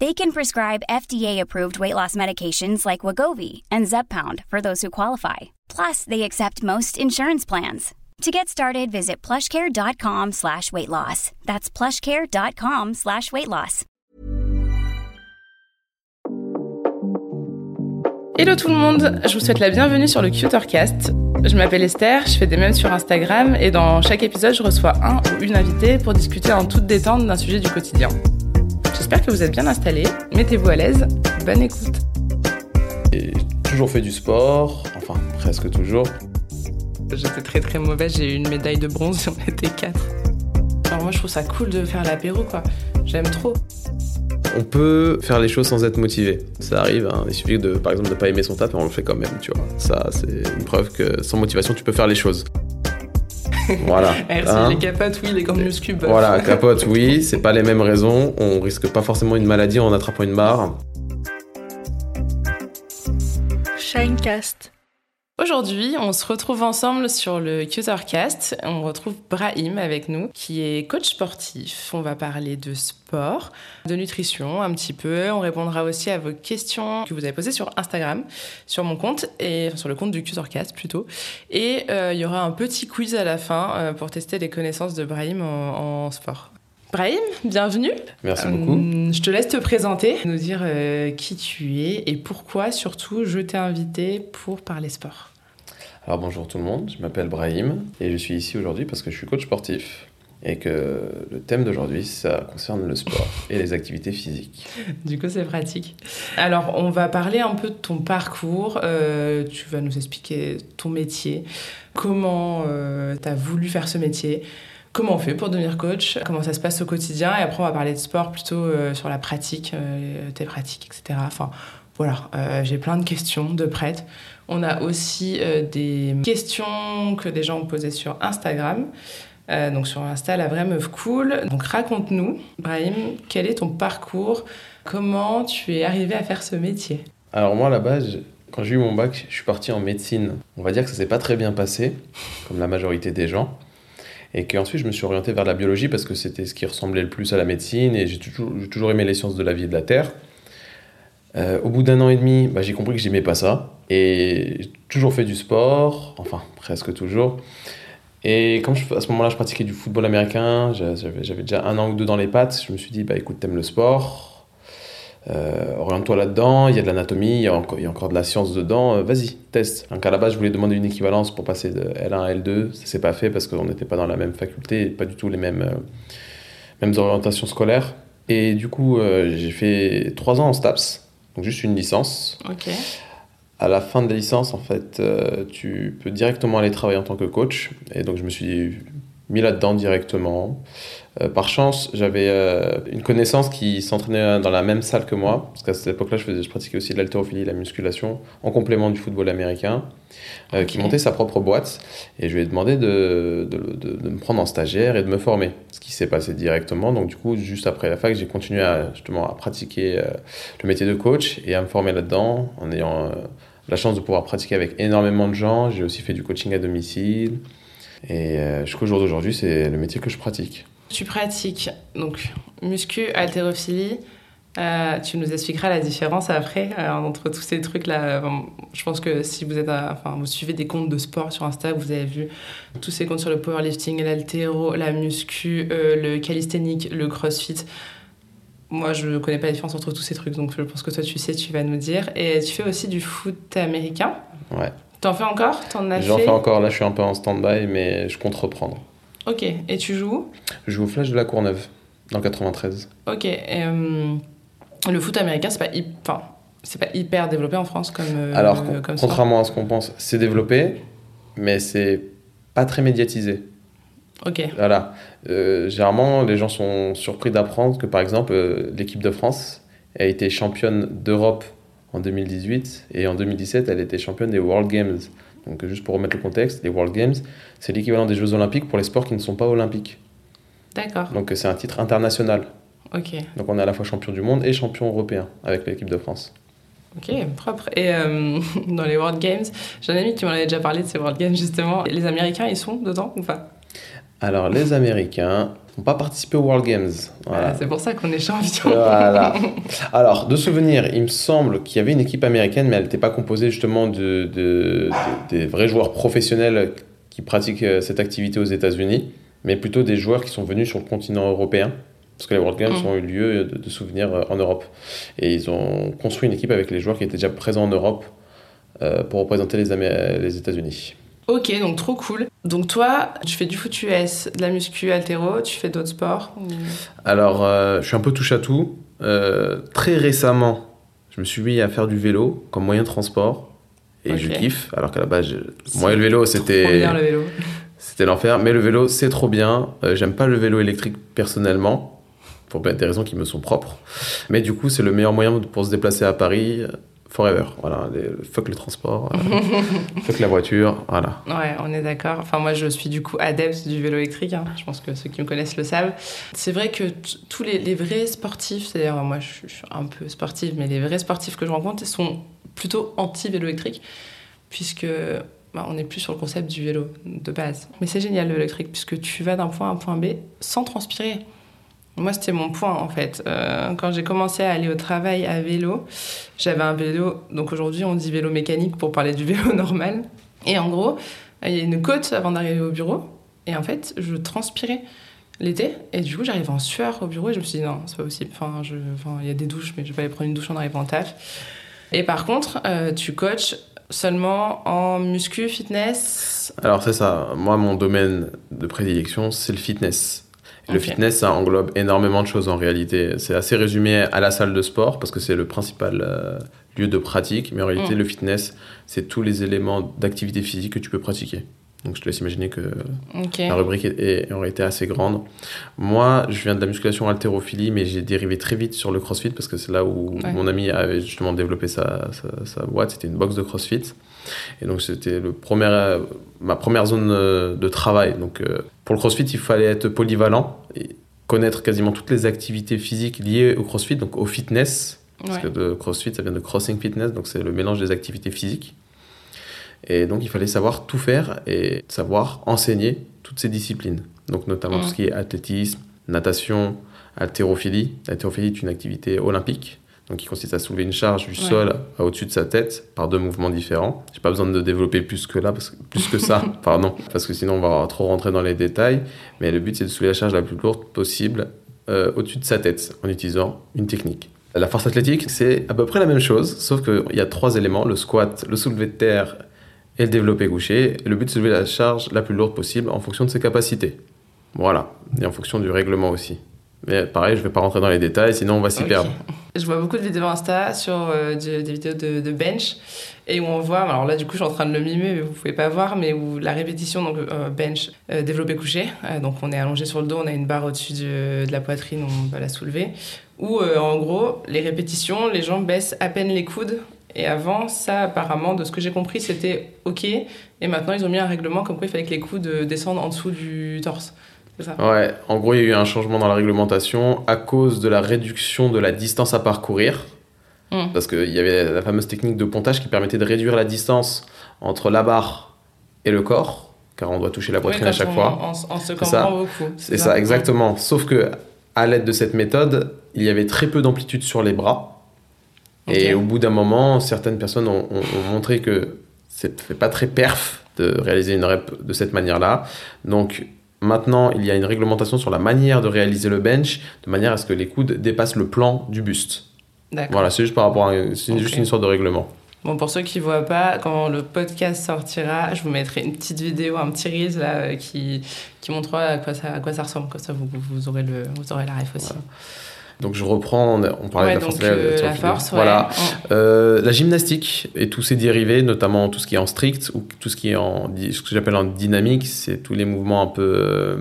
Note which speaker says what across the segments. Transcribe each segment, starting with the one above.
Speaker 1: They can prescribe FDA-approved weight loss medications like Wagovi and Zepbound for those who qualify. Plus, they accept most insurance plans. To get started, visit plushcare.com slash weight loss. That's plushcare.com slash weight loss.
Speaker 2: Hello tout le monde, je vous souhaite la bienvenue sur le Cutercast. Je m'appelle Esther, je fais des mèmes sur Instagram et dans chaque épisode, je reçois un ou une invitée pour discuter en toute détente d'un sujet du quotidien. J'espère que vous êtes bien installés, mettez-vous à l'aise, bonne écoute.
Speaker 3: J'ai toujours fait du sport, enfin presque toujours.
Speaker 2: J'étais très très mauvaise, j'ai eu une médaille de bronze, on était quatre. Alors moi je trouve ça cool de faire l'apéro quoi, j'aime trop.
Speaker 3: On peut faire les choses sans être motivé. Ça arrive, hein. il suffit de, par exemple de pas aimer son taf, mais on le fait quand même, tu vois. Ça, c'est une preuve que sans motivation, tu peux faire les choses. Voilà.
Speaker 2: Merci,
Speaker 3: Hein
Speaker 2: les capotes, oui, les grandes muscu.
Speaker 3: Voilà, capote, oui, c'est pas les mêmes raisons. On risque pas forcément une maladie en attrapant une barre.
Speaker 4: Shinecast.
Speaker 2: Aujourd'hui, on se retrouve ensemble sur le Cutercast. On retrouve Brahim avec nous, qui est coach sportif. On va parler de sport, de nutrition un petit peu. On répondra aussi à vos questions que vous avez posées sur Instagram, sur mon compte, et sur le compte du Cutercast plutôt. Et euh, il y aura un petit quiz à la fin euh, pour tester les connaissances de Brahim en sport. Brahim, bienvenue.
Speaker 3: Merci
Speaker 2: Euh,
Speaker 3: beaucoup.
Speaker 2: Je te laisse te présenter, nous dire euh, qui tu es et pourquoi surtout je t'ai invité pour parler sport.
Speaker 3: Alors bonjour tout le monde, je m'appelle Brahim et je suis ici aujourd'hui parce que je suis coach sportif et que le thème d'aujourd'hui ça concerne le sport et les activités physiques.
Speaker 2: Du coup, c'est pratique. Alors, on va parler un peu de ton parcours. Euh, tu vas nous expliquer ton métier, comment tu as voulu faire ce métier, comment on fait pour devenir coach, comment ça se passe au quotidien. Et après, on va parler de sport plutôt euh, sur la pratique, euh, tes pratiques, etc. Enfin, voilà, euh, j'ai plein de questions de prêtes. On a aussi des questions que des gens ont posées sur Instagram. Donc sur Insta, la vraie meuf cool. Donc raconte-nous, Brahim, quel est ton parcours? Comment tu es arrivé à faire ce métier?
Speaker 3: Alors moi à la base, quand j'ai eu mon bac, je suis parti en médecine. On va dire que ça s'est pas très bien passé, comme la majorité des gens. Et qu'ensuite je me suis orienté vers la biologie parce que c'était ce qui ressemblait le plus à la médecine et j'ai toujours, aimé les sciences de la vie et de la terre. Euh, au bout d'un an et demi, bah, j'ai compris que j'aimais pas ça. Et j'ai toujours fait du sport, enfin presque toujours. Et comme à ce moment-là je pratiquais du football américain, j'a- j'avais j'avais déjà un an ou deux dans les pattes, je me suis dit, bah écoute, t'aimes le sport, euh, oriente-toi là-dedans, il y a de l'anatomie, il y, a encore- il y a encore de la science dedans, euh, vas-y, teste. Donc à la base, je voulais demander une équivalence pour passer de L1 à L2, ça s'est pas fait parce qu'on n'était pas dans la même faculté, pas du tout les mêmes, euh, mêmes orientations scolaires. Et du coup, j'ai fait trois ans en STAPS, donc juste une licence. À la fin de la licence, en fait, tu peux directement aller travailler en tant que coach. Et donc, je me suis mis là-dedans directement. Euh, par chance, j'avais euh, une connaissance qui s'entraînait dans la même salle que moi. Parce qu'à cette époque-là, je, faisais- je pratiquais aussi de l'haltérophilie, la musculation, en complément du football américain, euh, qui montait sa propre boîte. Et je lui ai demandé de, de, de- de me prendre en stagiaire et de me former. Ce qui s'est passé directement. Donc, du coup, juste après la fac, j'ai continué à, justement à pratiquer le métier de coach et à me former là-dedans en ayant la chance de pouvoir pratiquer avec énormément de gens. J'ai aussi fait du coaching à domicile. Et jusqu'au jour d'aujourd'hui, c'est le métier que je pratique.
Speaker 2: Tu pratiques donc muscu, haltérophilie, Euh, tu nous expliqueras la différence après euh, entre tous ces trucs-là. Enfin, je pense que si vous êtes, à- enfin, vous suivez des comptes de sport sur Insta, vous avez vu tous ces comptes sur le powerlifting, l'haltéro, la muscu, euh, le calisthenique, le crossfit. Moi, je ne connais pas la différence entre tous ces trucs, donc je pense que toi, tu sais, tu vas nous dire. Et tu fais aussi du foot américain.
Speaker 3: Ouais.
Speaker 2: T'en fais encore? T'en as
Speaker 3: J'en fais encore, là je suis un peu en stand-by, mais je compte reprendre.
Speaker 2: Ok. Et tu joues
Speaker 3: Je joue au Flash de la Courneuve, dans le 93.
Speaker 2: Ok. et, euh, le foot américain, c'est pas, hy- enfin, c'est pas hyper développé en France comme. euh,
Speaker 3: Alors, con-
Speaker 2: comme sport.
Speaker 3: contrairement à ce qu'on pense, c'est développé, mais c'est pas très médiatisé.
Speaker 2: Ok.
Speaker 3: Voilà. Euh, généralement, les gens sont surpris d'apprendre que, par exemple, euh, l'équipe de France a été championne d'Europe en 2018 et en 2017, elle était championne des World Games. Donc, juste pour remettre le contexte, les World Games, c'est l'équivalent des Jeux Olympiques pour les sports qui ne sont pas olympiques.
Speaker 2: D'accord.
Speaker 3: Donc, c'est un titre international.
Speaker 2: Ok.
Speaker 3: Donc, on est à la fois champion du monde et champion européen avec l'équipe de France.
Speaker 2: Ok, propre. Et euh, dans les World Games, j'ai un ami qui m'en avait déjà parlé de ces World Games justement. Les Américains, ils sont dedans ou pas?
Speaker 3: Alors, les Américains n'ont pas participé aux World Games. Voilà.
Speaker 2: Ah, C'est pour ça qu'on est champion.
Speaker 3: Voilà. Alors, de souvenir, il me semble qu'il y avait une équipe américaine, mais elle n'était pas composée justement de, de- de- des vrais joueurs professionnels qui pratiquent euh, cette activité aux États-Unis, mais plutôt des joueurs qui sont venus sur le continent européen. Parce que les World Games
Speaker 2: Mm.
Speaker 3: ont eu lieu de, de souvenir euh, en Europe. Et ils ont construit une équipe avec les joueurs qui étaient déjà présents en Europe euh, pour représenter les, Amé- les États-Unis.
Speaker 2: Ok, donc trop cool. Donc toi, tu fais du foot US, de la muscu, altéro, tu fais d'autres sports ou-
Speaker 3: Alors, euh, je suis un peu touche à tout. Euh, très récemment, je me suis mis à faire du vélo comme moyen de transport. Et je kiffe. Alors qu'à la base, je- moi, le vélo, c'était
Speaker 2: le
Speaker 3: c'était l'enfer. Mais le vélo, c'est trop bien. Euh, J'aime pas le vélo électrique personnellement, pour des raisons qui me sont propres. Mais du coup, c'est le meilleur moyen pour se déplacer à Paris. Euh, Forever. Voilà. Les- fuck le transport. euh, fuck la voiture. Voilà.
Speaker 2: Ouais, on est d'accord. Enfin, moi, je suis du coup adepte du vélo électrique. hein. Je pense que ceux qui me connaissent le savent. C'est vrai que tous les, les vrais sportifs, c'est-à-dire moi, je suis, je suis un peu sportive, mais les vrais sportifs que je rencontre ils sont plutôt anti-vélo électrique, puisque bah, on n'est plus sur le concept du vélo de base. Mais c'est génial le vélo électrique, puisque tu vas d'un point A à un point B sans transpirer. Moi, c'était mon point en fait. Euh, quand j'ai commencé à aller au travail à vélo, j'avais un vélo, donc aujourd'hui on dit vélo mécanique pour parler du vélo normal. Et en gros, il y a une côte avant d'arriver au bureau. Et en fait, je transpirais l'été. Et du coup, j'arrivais en sueur au bureau et je me suis dit non, c'est pas possible. Enfin, il y a des douches, mais je vais pas aller prendre une douche en arrivant en taf. Et par contre, euh, tu coaches seulement en muscu, fitness?
Speaker 3: Alors c'est ça, moi mon domaine de prédilection c'est le fitness. Le fitness ça englobe énormément de choses en réalité. C'est assez résumé à la salle de sport parce que c'est le principal euh, lieu de pratique, mais en réalité
Speaker 2: Mm.
Speaker 3: le fitness c'est tous les éléments d'activité physique que tu peux pratiquer. Donc je te laisse imaginer que
Speaker 2: Ok.
Speaker 3: la rubrique est, est en réalité assez grande. Moi je viens de la musculation haltérophilie mais j'ai dérivé très vite sur le crossfit parce que c'est là où
Speaker 2: Ouais.
Speaker 3: mon ami avait justement développé sa, sa, sa boîte, c'était une box de crossfit. Et donc c'était le premier, euh, ma première zone euh, de travail. Donc euh, pour le CrossFit, il fallait être polyvalent et connaître quasiment toutes les activités physiques liées au CrossFit, donc au fitness. Parce
Speaker 2: Ouais.
Speaker 3: que de CrossFit, ça vient de Crossing Fitness, donc c'est le mélange des activités physiques. Et donc il fallait savoir tout faire et savoir enseigner toutes ces disciplines. Donc notamment tout ce qui est athlétisme, natation, haltérophilie. L'haltérophilie est une activité olympique, donc qui consiste à soulever une charge du
Speaker 2: Ouais.
Speaker 3: sol à au-dessus de sa tête par deux mouvements différents. J'ai pas besoin de développer plus que là, parce que, plus que ça, pardon, parce que sinon on va trop rentrer dans les détails. Mais le but c'est de soulever la charge la plus lourde possible euh, au-dessus de sa tête en utilisant une technique. La force athlétique, c'est à peu près la même chose, sauf qu'il y a trois éléments, le squat, le soulevé de terre et le développé couché. Et le but, c'est de soulever la charge la plus lourde possible en fonction de ses capacités. Voilà, et en fonction du règlement aussi. Mais pareil, je ne vais pas rentrer dans les détails, sinon on va s'y perdre.
Speaker 2: Je vois beaucoup de vidéos Insta sur euh, de- des vidéos de, bench et où on voit, alors là du coup je suis en train de le mimer mais vous pouvez pas voir, mais où la répétition, donc euh, bench, euh, développé couché, euh, donc on est allongé sur le dos, on a une barre au-dessus de, de la poitrine, on va la soulever, où en gros les répétitions, les gens baissent à peine les coudes et avant ça apparemment de ce que j'ai compris c'était ok et maintenant ils ont mis un règlement comme quoi il fallait que les coudes descendent en dessous du torse. C'est ça
Speaker 3: Ouais, en gros, il y a eu un changement dans la réglementation à cause de la réduction de la distance à parcourir.
Speaker 2: Mm.
Speaker 3: Parce qu'il y avait la fameuse technique de pontage qui permettait de réduire la distance entre la barre et le corps, car on doit toucher la poitrine à chaque
Speaker 2: on-
Speaker 3: fois.
Speaker 2: En, en se cambrant beaucoup.
Speaker 3: C'est ça, exactement. Sauf que à l'aide de cette méthode, il y avait très peu d'amplitude sur les bras. Et au bout d'un moment, certaines personnes ont, ont- ont montré que c'est pas très perf de réaliser une rep de cette manière-là. Donc maintenant, il y a une réglementation sur la manière de réaliser le bench, de manière à ce que les coudes dépassent le plan du buste. Voilà, c'est juste par rapport à c'est juste une sorte de règlement.
Speaker 2: Bon, pour ceux qui voient pas, quand le podcast sortira, je vous mettrai une petite vidéo, un petit reel là, euh, qui, qui montrera à quoi ça, à quoi ça ressemble. Comme ça, vous, vous, aurez, le, vous aurez la ref aussi.
Speaker 3: Donc je reprends, on, parlait
Speaker 2: Ouais,
Speaker 3: de la force.
Speaker 2: euh, la
Speaker 3: le-
Speaker 2: force.
Speaker 3: Voilà.
Speaker 2: Mm.
Speaker 3: Euh, la gymnastique et tous ses dérivés, notamment tout ce qui est en strict ou tout ce qui est en ce que j'appelle en dynamique, c'est tous les mouvements un peu, euh,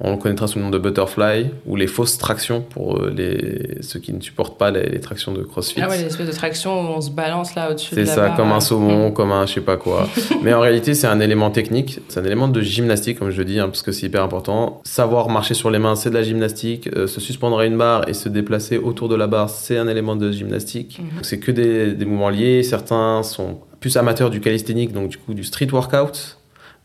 Speaker 3: on le connaîtra sous le nom de butterfly ou les fausses tractions pour les ceux qui ne supportent pas les, les tractions de CrossFit.
Speaker 2: Ah ouais, l'espèce de traction où on se balance là au-dessus de
Speaker 3: C'est
Speaker 2: la
Speaker 3: ça,
Speaker 2: barre,
Speaker 3: comme un saumon,
Speaker 2: Mm.
Speaker 3: comme un je sais pas quoi. Mais en réalité, c'est un élément technique, c'est un élément de gymnastique, comme je le dis, hein, parce que c'est hyper important. Savoir marcher sur les mains, c'est de la gymnastique. Euh, se suspendre à une barre et se déplacer autour de la barre, c'est un élément de gymnastique.
Speaker 2: Mhm.
Speaker 3: C'est que des, des mouvements liés. Certains sont plus amateurs du calisthénique, donc du coup du street workout.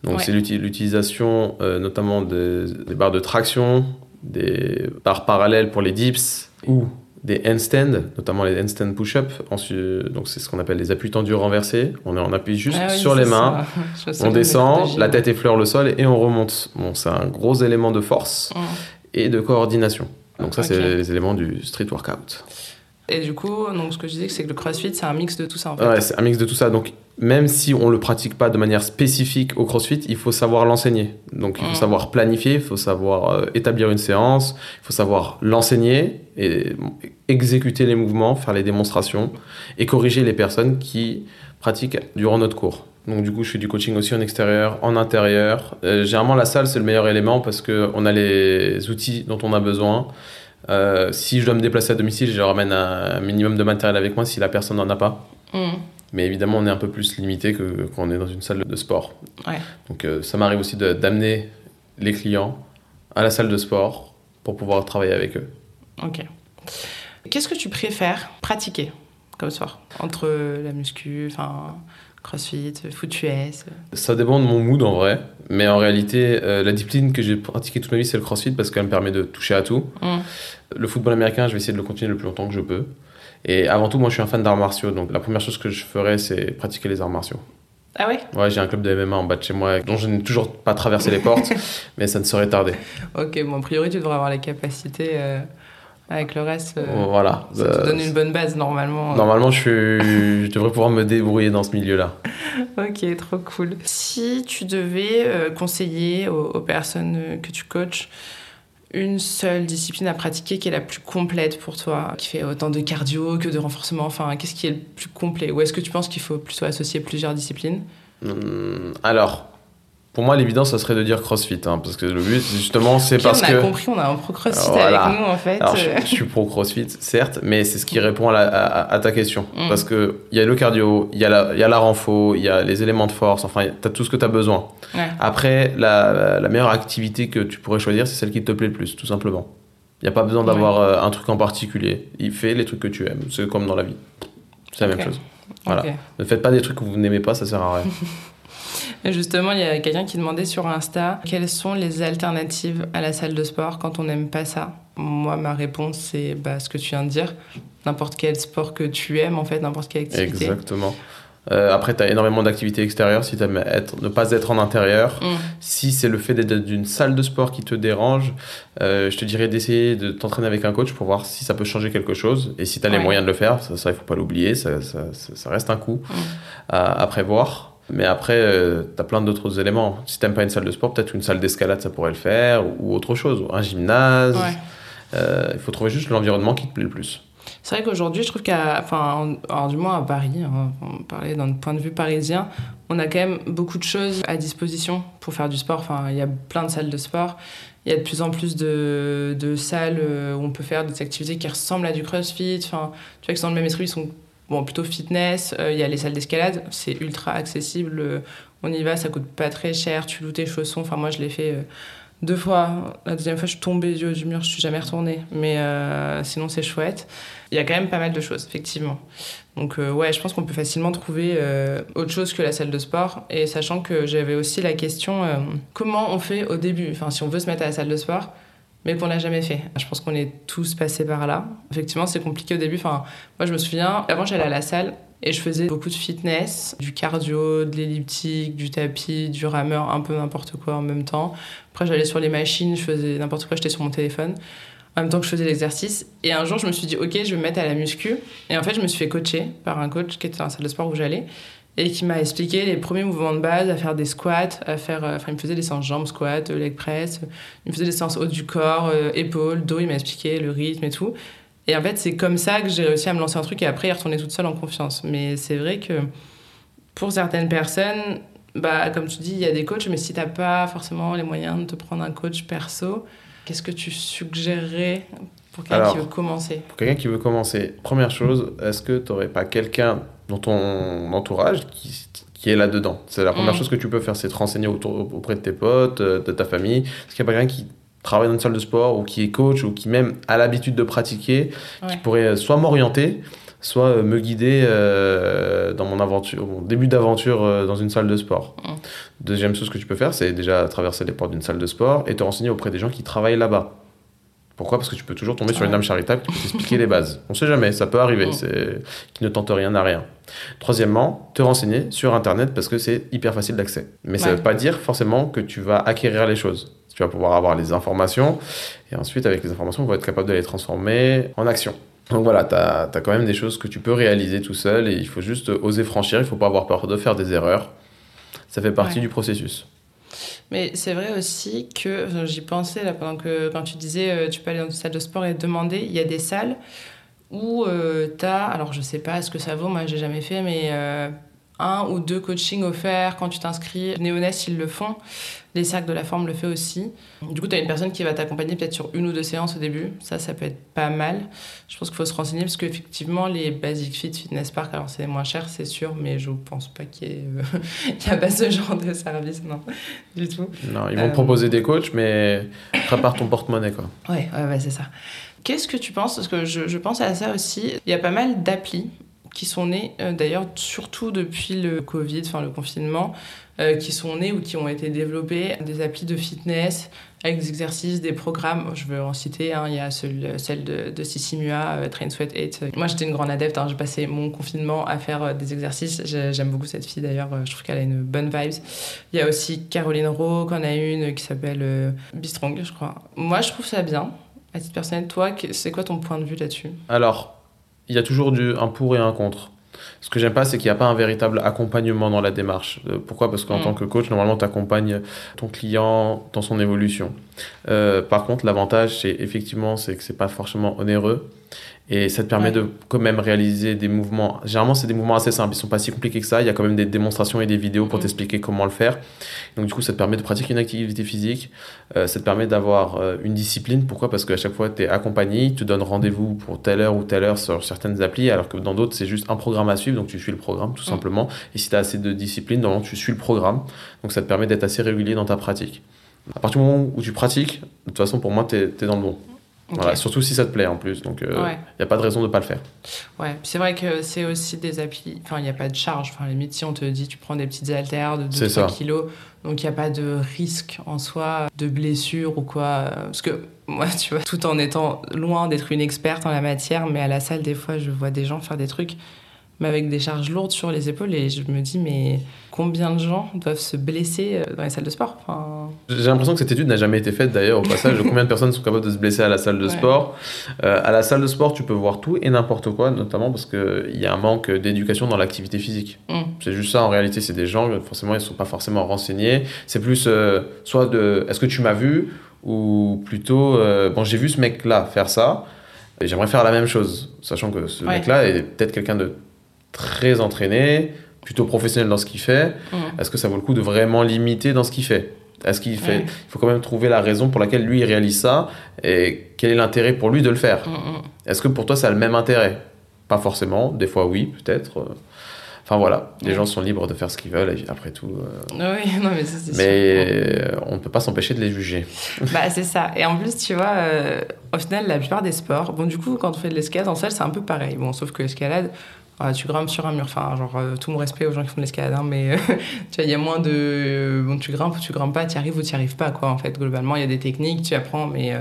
Speaker 3: Donc
Speaker 2: Ouais.
Speaker 3: c'est l'uti- l'utilisation euh, notamment des, des barres de traction, des barres parallèles pour les dips ou des handstands, notamment les handstand push-up. Donc c'est ce qu'on appelle les appuis tendus renversés. On, on appuie juste
Speaker 2: Ah oui,
Speaker 3: sur les mains, on descend, la tête effleure le sol et on remonte. Bon, c'est un gros élément de force et de coordination. Donc ça, c'est les éléments du street workout.
Speaker 2: Et du coup, donc, ce que je disais, c'est que le crossfit, c'est un mix de tout ça en fait.
Speaker 3: Ouais, c'est un mix de tout ça. Donc, même si on le pratique pas de manière spécifique au CrossFit, il faut savoir l'enseigner. Donc, il faut
Speaker 2: Mm.
Speaker 3: savoir planifier, il faut savoir euh, établir une séance, il faut savoir l'enseigner et exécuter les mouvements, faire les démonstrations et corriger les personnes qui pratiquent durant notre cours. Donc, du coup, je fais du coaching aussi en extérieur, en intérieur. Euh, généralement, la salle, c'est le meilleur élément parce qu'on a les outils dont on a besoin. Euh, si je dois me déplacer à domicile, je ramène un minimum de matériel avec moi si la personne n'en a pas.
Speaker 2: Mm.
Speaker 3: Mais évidemment, on est un peu plus limité que quand on est dans une salle de sport.
Speaker 2: Ouais.
Speaker 3: Donc, euh, ça m'arrive aussi d'amener les clients à la salle de sport pour pouvoir travailler avec eux.
Speaker 2: Ok. Qu'est-ce que tu préfères pratiquer? Comme sport Entre la muscu, enfin, crossfit, foot US
Speaker 3: Ça dépend de mon mood en vrai, mais en réalité, euh, la discipline que j'ai pratiquée toute ma vie, c'est le crossfit parce qu'elle me permet de toucher à tout.
Speaker 2: Mm.
Speaker 3: Le football américain, je vais essayer de le continuer le plus longtemps que je peux. Et avant tout, moi, je suis un fan d'arts martiaux, donc la première chose que je ferais, c'est pratiquer les arts martiaux.
Speaker 2: Ah ouais?
Speaker 3: Ouais, j'ai un club de MMA en bas de chez moi, dont je n'ai toujours pas traversé les portes, mais ça ne saurait tarder.
Speaker 2: Ok, bon, a priori, tu devrais avoir les capacités euh, avec le reste. euh,
Speaker 3: voilà.
Speaker 2: ça te
Speaker 3: Euh,
Speaker 2: donne une bonne base normalement.
Speaker 3: Normalement, je, suis... je devrais pouvoir me débrouiller dans ce milieu-là.
Speaker 2: Ok, trop cool. Si tu devais euh, conseiller aux, aux personnes euh, que tu coaches une seule discipline à pratiquer qui est la plus complète pour toi, qui fait autant de cardio que de renforcement, enfin, qu'est-ce qui est le plus complet? Ou est-ce que tu penses qu'il faut plutôt associer plusieurs disciplines?
Speaker 3: Hum, alors, pour moi, l'évidence, ça serait de dire CrossFit, hein, parce que le but, justement, c'est parce
Speaker 2: on a
Speaker 3: que...
Speaker 2: compris, on a un pro crossfit
Speaker 3: Voilà.
Speaker 2: avec nous en fait.
Speaker 3: Alors, je,
Speaker 2: Euh,
Speaker 3: je suis pro CrossFit, certes, mais c'est ce qui répond à, la- à- à ta question.
Speaker 2: Mm.
Speaker 3: Parce qu'il y a le cardio, il y, a la- il y a la renfo, il y a les éléments de force, enfin, tu as tout ce que tu as besoin.
Speaker 2: Ouais.
Speaker 3: Après, la, la meilleure activité que tu pourrais choisir, c'est celle qui te plaît le plus, tout simplement. Il n'y a pas besoin d'avoir euh, un truc en particulier. Il fait les trucs que tu aimes. C'est comme dans la vie. C'est la même chose. Voilà. Ne faites pas des trucs que vous n'aimez pas, ça sert à rien.
Speaker 2: Justement, il y a quelqu'un qui demandait sur Insta quelles sont les alternatives à la salle de sport quand on n'aime pas ça? Moi, ma réponse, c'est bah, ce que tu viens de dire. N'importe quel sport que tu aimes, en fait, n'importe quelle activité.
Speaker 3: Exactement. Euh, après, tu as énormément d'activités extérieures. Si tu aimes être, ne pas être en intérieur,
Speaker 2: Mm.
Speaker 3: si c'est le fait d'être dans une salle de sport qui te dérange, euh, je te dirais d'essayer de t'entraîner avec un coach pour voir si ça peut changer quelque chose. Et si tu as les moyens de le faire, ça, il faut pas l'oublier, ça, ça, reste un coût
Speaker 2: Mm.
Speaker 3: à, à prévoir. Mais après, tu as plein d'autres éléments. Si t'aimes pas une salle de sport, peut-être une salle d'escalade, ça pourrait le faire, ou autre chose, un gymnase.
Speaker 2: Ouais.
Speaker 3: Euh, il faut trouver juste l'environnement qui te plaît le plus.
Speaker 2: C'est vrai qu'aujourd'hui, je trouve qu'à, enfin, alors du moins à Paris, hein, on parlait d'un point de vue parisien, on a quand même beaucoup de choses à disposition pour faire du sport. Enfin, il y a plein de salles de sport. Il y a de plus en plus de, de salles euh, où on peut faire des activités qui ressemblent à du crossfit. Enfin, tu vois que dans le même esprit, ils sont bon, plutôt fitness. Euh, Il y a les salles d'escalade, c'est ultra accessible. Euh, On y va, ça coûte pas très cher. Tu loues tes chaussons. Enfin, moi, je l'ai fait. euh, deux fois. La deuxième fois, je suis tombée du haut du mur, je suis jamais retournée. Mais sinon, c'est chouette. Il y a quand même pas mal de choses, effectivement. Donc, ouais, je pense qu'on peut facilement trouver autre chose que la salle de sport. Et sachant que j'avais aussi la question comment on fait au début? Enfin, si on veut se mettre à la salle de sport, mais qu'on n'a jamais fait. Je pense qu'on est tous passés par là. Effectivement, c'est compliqué au début. Enfin, moi, je me souviens, avant, j'allais à la salle et je faisais beaucoup de fitness, du cardio, de l'elliptique, du tapis, du rameur, un peu n'importe quoi en même temps. Après, j'allais sur les machines, je faisais n'importe quoi, j'étais sur mon téléphone en même temps que je faisais l'exercice. Et un jour, je me suis dit, OK, je vais me mettre à la muscu. Et en fait, je me suis fait coacher par un coach qui était dans la salle de sport où j'allais et qui m'a expliqué les premiers mouvements de base, à faire des squats, à faire, euh, enfin, il me faisait des séances jambes, squat, leg press, il me faisait des séances haut du corps, euh, épaules, dos, il m'a expliqué le rythme et tout. Et en fait, c'est comme ça que j'ai réussi à me lancer un truc et après, y retourner toute seule en confiance. Mais c'est vrai que pour certaines personnes, bah, comme tu dis, il y a des coachs, mais si t'as pas forcément les moyens de te prendre un coach perso, qu'est-ce que tu suggérerais pour quelqu'un qui veut commencer?
Speaker 3: Pour quelqu'un qui veut commencer, première chose, est-ce que tu n'aurais pas quelqu'un dans ton entourage qui, qui est là-dedans C'est la première mm. chose que tu peux faire, c'est te renseigner autour, auprès de tes potes, euh, de ta famille. Est-ce qu'il n'y a pas quelqu'un qui travaille dans une salle de sport ou qui est coach ou qui même a l'habitude de pratiquer, qui pourrait euh, soit m'orienter, soit euh, me guider dans mon aventure, mon début d'aventure dans une salle de sport? Mm. Deuxième chose que tu peux faire, c'est déjà traverser les portes d'une salle de sport et te renseigner auprès des gens qui travaillent là-bas. Pourquoi? Parce que tu peux toujours tomber sur une âme charitable qui peut t'expliquer les bases. On ne sait jamais, ça peut arriver, mm. c'est qui ne tente rien à rien. Troisièmement, te renseigner sur Internet parce que c'est hyper facile d'accès. Mais ça ne veut pas dire forcément que tu vas acquérir les choses. Tu vas pouvoir avoir les informations et ensuite, avec les informations, on va être capable de les transformer en action. Donc voilà, tu as, quand même des choses que tu peux réaliser tout seul et il faut juste oser franchir, il ne faut pas avoir peur de faire des erreurs. Ça fait partie du processus.
Speaker 2: Mais c'est vrai aussi que j'y pensais là pendant que quand tu disais euh, tu peux aller dans une salle de sport et demander, il y a des salles où euh, tu as, alors je sais pas ce que ça vaut, moi j'ai jamais fait, mais euh, un ou deux coachings offerts quand tu t'inscris. Néonès, ils le font. Les cercles de la forme le fait aussi. Du coup, tu as une personne qui va t'accompagner peut-être sur une ou deux séances au début. Ça, ça peut être pas mal. Je pense qu'il faut se renseigner parce qu'effectivement, les Basic Fit, Fitness Park, alors c'est moins cher, c'est sûr, mais je pense pas qu'il y, ait, a pas ce genre de service, non, du tout.
Speaker 3: Non, ils vont euh, proposer des coachs, mais prépare ton porte-monnaie, quoi.
Speaker 2: Ouais, ouais, c'est ça. Qu'est-ce que tu penses? Parce que je, je pense à ça aussi. Il y a pas mal d'applis qui sont nés euh, d'ailleurs surtout depuis le Covid, enfin le confinement, euh, qui sont nés ou qui ont été développés des applis de fitness avec des exercices, des programmes. Je veux en citer, hein, il y a celle de, de Sissimua, euh, Train Sweat 8. Moi j'étais une grande adepte, hein, j'ai passé mon confinement à faire des exercices. J'aime beaucoup cette fille d'ailleurs, je trouve qu'elle a une bonne vibe. Il y a aussi Caroline Rowe, qu'on a une qui s'appelle Bistrong, je crois. Moi je trouve ça bien. À titre personnel, toi, c'est quoi ton point de vue là-dessus?
Speaker 3: Alors, il y a toujours du, un pour et un contre. Ce que j'aime pas, c'est qu'il n'y a pas un véritable accompagnement dans la démarche. Euh, pourquoi? Parce qu'en mm. tant que coach, normalement, tu accompagnes ton client dans son évolution. Euh, par contre, l'avantage, c'est effectivement, c'est que c'est pas forcément onéreux et ça te permet de quand même réaliser des mouvements. Généralement, c'est des mouvements assez simples. Ils sont pas si compliqués que ça. Il y a quand même des démonstrations et des vidéos pour mm. t'expliquer comment le faire. Donc, du coup, ça te permet de pratiquer une activité physique. Euh, ça te permet d'avoir euh, une discipline. Pourquoi? Parce qu'à chaque fois, tu es accompagné. Tu te donnes rendez-vous pour telle heure ou telle heure sur certaines applis. Alors que dans d'autres, c'est juste un programme à suivre. Donc, tu suis le programme, tout mm. simplement. Et si tu as assez de discipline, normalement, tu suis le programme. Donc, ça te permet d'être assez régulier dans ta pratique. À partir du moment où tu pratiques, de toute façon, pour moi, tu es, es dans le bon surtout si ça te plaît en plus. Donc, il euh, n'y a pas de raison de ne pas le faire.
Speaker 2: Ouais, c'est vrai que c'est aussi des applis. Enfin, il n'y a pas de charge. Enfin, limite, si on te dit tu prends des petites haltères de 2-3 kilos, donc il n'y a pas de risque en soi de blessure ou quoi. Parce que moi, tu vois, tout en étant loin d'être une experte en la matière, mais à la salle, des fois, je vois des gens faire des trucs mais avec des charges lourdes sur les épaules. Et je me dis, mais combien de gens doivent se blesser euh, dans les salles de sport? Enfin...
Speaker 3: J'ai l'impression que cette étude n'a jamais été faite d'ailleurs au passage. combien de personnes sont capables de se blesser à la salle de sport? Euh, À la salle de sport, tu peux voir tout et n'importe quoi, notamment parce qu'il y a un manque d'éducation dans l'activité physique. Mm. C'est juste ça en réalité. C'est des gens, forcément, ils ne sont pas forcément renseignés. C'est plus euh, soit de est-ce que tu m'as vu? Ou plutôt bon, j'ai vu ce mec-là faire ça. Et j'aimerais faire la même chose, sachant que ce mec-là est peut-être quelqu'un de très entraîné, plutôt professionnel dans ce qu'il fait, mm. est-ce que ça vaut le coup de vraiment limiter dans ce qu'il fait? Est-ce qu'il fait Il faut quand même trouver la raison pour laquelle lui il réalise ça et quel est l'intérêt pour lui de le faire? Mm, mm. Est-ce que pour toi ça a le même intérêt? Pas forcément, des fois oui, peut-être. Enfin voilà, les gens sont libres de faire ce qu'ils veulent, après tout.
Speaker 2: Euh. Oui, non, mais c'est
Speaker 3: Mais on ne peut pas s'empêcher de les juger.
Speaker 2: bah, c'est ça. Et en plus, tu vois, euh, au final, la plupart des sports, bon, du coup, quand on fait de l'escalade en salle, c'est un peu pareil. Bon, sauf que l'escalade, tu grimpes sur un mur. Enfin, genre, euh, tout mon respect aux gens qui font de l'escalade, hein, mais euh, tu vois, il y a moins de. bon, tu grimpes ou tu grimpes pas, tu arrives ou tu arrives pas, quoi, en fait. Globalement, il y a des techniques, tu apprends, mais.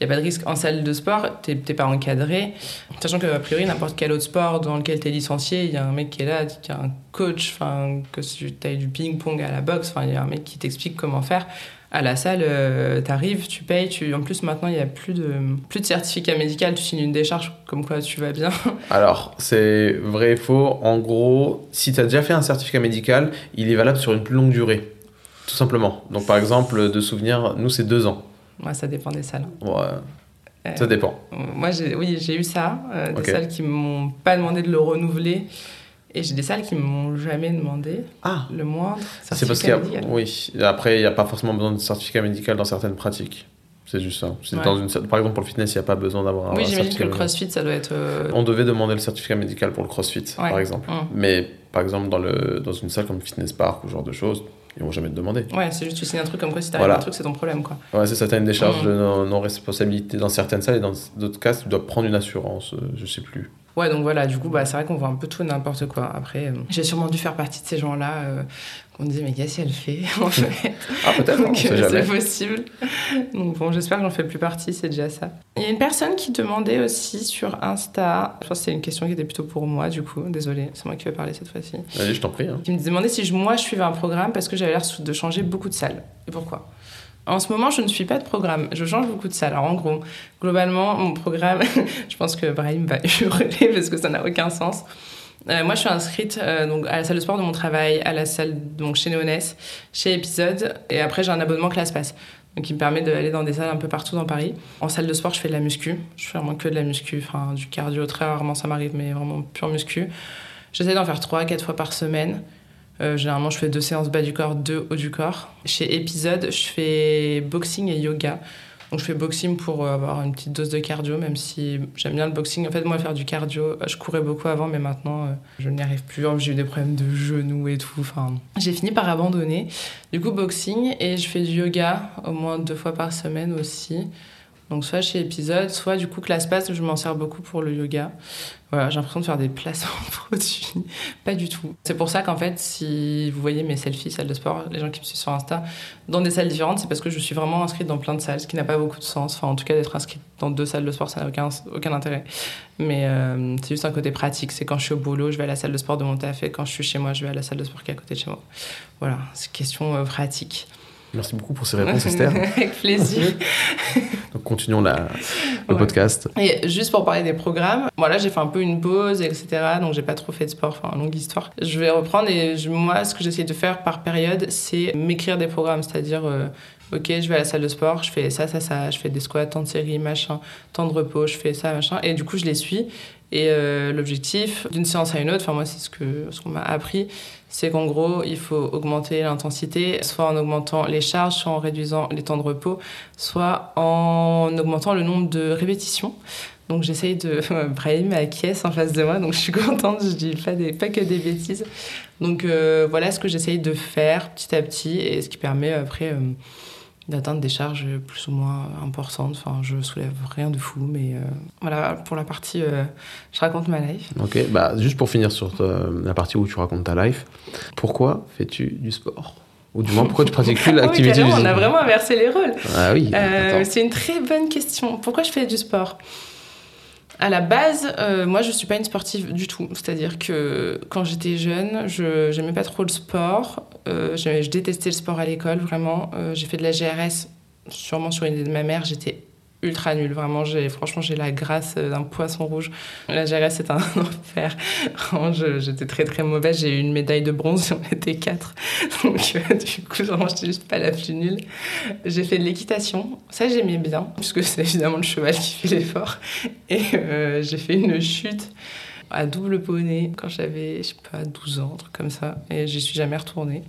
Speaker 2: Il n'y a pas de risque en salle de sport, tu n'es pas encadré. Sachant que, priori, n'importe quel autre sport dans lequel tu es licencié, il y a un mec qui est là, y a un coach, que si tu as du ping-pong à la boxe, il y a un mec qui t'explique comment faire. À la salle, euh, tu arrives, tu payes. Tu... En plus, maintenant, il n'y a plus de, plus de certificat médical. Tu signes une décharge comme quoi tu vas bien.
Speaker 3: Alors, c'est vrai et faux. En gros, si tu as déjà fait un certificat médical, il est valable sur une plus longue durée. Tout simplement. Donc, par exemple, de souvenir, nous, c'est deux ans.
Speaker 2: Moi, ça dépend des salles.
Speaker 3: Ouais. ça dépend.
Speaker 2: Moi, oui, j'ai eu ça. Euh, des salles qui m'ont pas demandé de le renouveler. Et j'ai des salles qui m'ont jamais demandé
Speaker 3: ah.
Speaker 2: le moindre
Speaker 3: C'est parce qu'il y a, oui. Après, il n'y a pas forcément besoin de certificat médical dans certaines pratiques. C'est juste ça. Dans une, par exemple, pour le fitness, il n'y a pas besoin d'avoir
Speaker 2: un. Oui, j'imagine que le crossfit, ça doit être. Euh,
Speaker 3: On devait demander le certificat médical pour le crossfit, par exemple. Mmh. Mais par exemple, dans, le, dans une salle comme Fitness Park ou ce genre de choses, ils vont jamais te demander.
Speaker 2: Ouais, c'est juste tu signes un truc comme quoi si t'arrives voilà. un truc, c'est ton problème, quoi.
Speaker 3: Ouais, c'est ça, t'as une décharge mmh. de non-responsabilité dans certaines salles et dans d'autres cas, tu dois prendre une assurance, euh, je sais plus.
Speaker 2: Ouais, donc voilà, du coup, bah, c'est vrai qu'on voit un peu tout n'importe quoi. Après, euh, j'ai sûrement dû faire partie de ces gens-là euh, qu'on disait, mais qu'est-ce qu'elle fait en fait
Speaker 3: Ah, peut-être,
Speaker 2: c'est possible. Donc bon, j'espère que j'en fais plus partie, c'est déjà ça. Il y a une personne qui demandait aussi sur Insta, je pense que c'est une question qui était plutôt pour moi, du coup, désolé, c'est moi qui vais parler cette fois-ci.
Speaker 3: Allez, je t'en prie. Hein.
Speaker 2: Qui me demandait si moi je suivais un programme parce que j'avais l'air de changer beaucoup de salles. Et pourquoi? En ce moment, je ne suis pas de programme. Je change beaucoup de salles. Alors, en gros, globalement, mon programme, je pense que Brahim va hurler parce que ça n'a aucun sens. Euh, moi, je suis inscrite euh, donc, à la salle de sport de mon travail, à la salle donc, chez Néonès, chez Épisode, et après, j'ai un abonnement ClassPass, donc qui me permet d'aller dans des salles un peu partout dans Paris. En salle de sport, je fais de la muscu. Je fais vraiment que de la muscu, enfin, du cardio, très rarement ça m'arrive, mais vraiment pure muscu. J'essaie d'en faire 3-4 fois par semaine. Euh, généralement, je fais deux séances bas du corps, deux haut du corps. Chez Épisode, je fais boxing et yoga. Donc, je fais boxing pour euh, avoir une petite dose de cardio, même si j'aime bien le boxing. En fait, moi, faire du cardio, euh, je courais beaucoup avant, mais maintenant, je n'y arrive plus. J'ai eu des problèmes de genoux et tout. Enfin, j'ai fini par abandonner. Du coup, boxing et je fais du yoga au moins deux fois par semaine aussi. Donc soit chez Épisode, soit du coup ClassPass, je m'en sers beaucoup pour le yoga. Voilà, j'ai l'impression de faire des placements de produits. Pas du tout. C'est pour ça qu'en fait, si vous voyez mes selfies, salles de sport, les gens qui me suivent sur Insta, dans des salles différentes, c'est parce que je suis vraiment inscrite dans plein de salles, ce qui n'a pas beaucoup de sens. Enfin, en tout cas, d'être inscrite dans deux salles de sport, ça n'a aucun, aucun intérêt. Mais euh, c'est juste un côté pratique. C'est quand je suis au boulot, je vais à la salle de sport de mon taf, quand je suis chez moi, je vais à la salle de sport qui est à côté de chez moi. Voilà, c'est question euh, pratique.
Speaker 3: Merci beaucoup pour ces réponses, Esther.
Speaker 2: Avec plaisir.
Speaker 3: Donc, continuons la, le podcast.
Speaker 2: Et juste pour parler des programmes, voilà, j'ai fait un peu une pause, etc. Donc, j'ai pas trop fait de sport, enfin, longue histoire. Je vais reprendre et moi, ce que j'essaie de faire par période, c'est m'écrire des programmes, c'est-à-dire. Euh, ok, je vais à la salle de sport, je fais ça, ça, ça, je fais des squats, temps de série, machin, temps de repos, je fais ça, machin. Et du coup, je les suis. Et euh, l'objectif d'une séance à une autre, enfin moi c'est ce qu'on ce qu'on m'a appris, c'est qu'en gros il faut augmenter l'intensité, soit en augmentant les charges, soit en réduisant les temps de repos, soit en augmentant le nombre de répétitions. Donc j'essaye de... Brahim acquiesce en face de moi, donc je suis contente, je dis pas, des, pas que des bêtises. Donc euh, voilà ce que j'essaye de faire petit à petit et ce qui permet après... Euh, d'atteindre des charges plus ou moins importantes. Enfin, je soulève rien de fou, mais euh, voilà, pour la partie, euh, je raconte ma life.
Speaker 3: Ok, bah, juste pour finir sur la partie où tu racontes ta life, pourquoi fais-tu du sport? Ou du moins, pourquoi tu pratiques plus l'activité
Speaker 2: ah oui, On a vraiment inversé les rôles.
Speaker 3: Ah oui.
Speaker 2: Euh, c'est une très bonne question. Pourquoi je fais du sport? À la base, euh, moi, je suis pas une sportive du tout. C'est-à-dire que quand j'étais jeune, je n'aimais pas trop le sport. Euh, je détestais le sport à l'école, vraiment. Euh, j'ai fait de la GRS, sûrement sur une idée de ma mère. J'étais ultra nulle. Vraiment, j'ai, franchement, j'ai la grâce d'un poisson rouge. La GRS, c'est un enfer. j'étais très, très mauvaise. J'ai eu une médaille de bronze, on était quatre. Donc, euh, du coup, vraiment, j'étais juste pas la plus nulle. J'ai fait de l'équitation. Ça, j'aimais bien, puisque c'est évidemment le cheval qui fait l'effort. Et euh, j'ai fait une chute à double poney quand j'avais, je sais pas, 12 ans, un truc comme ça. Et j'y suis jamais retournée.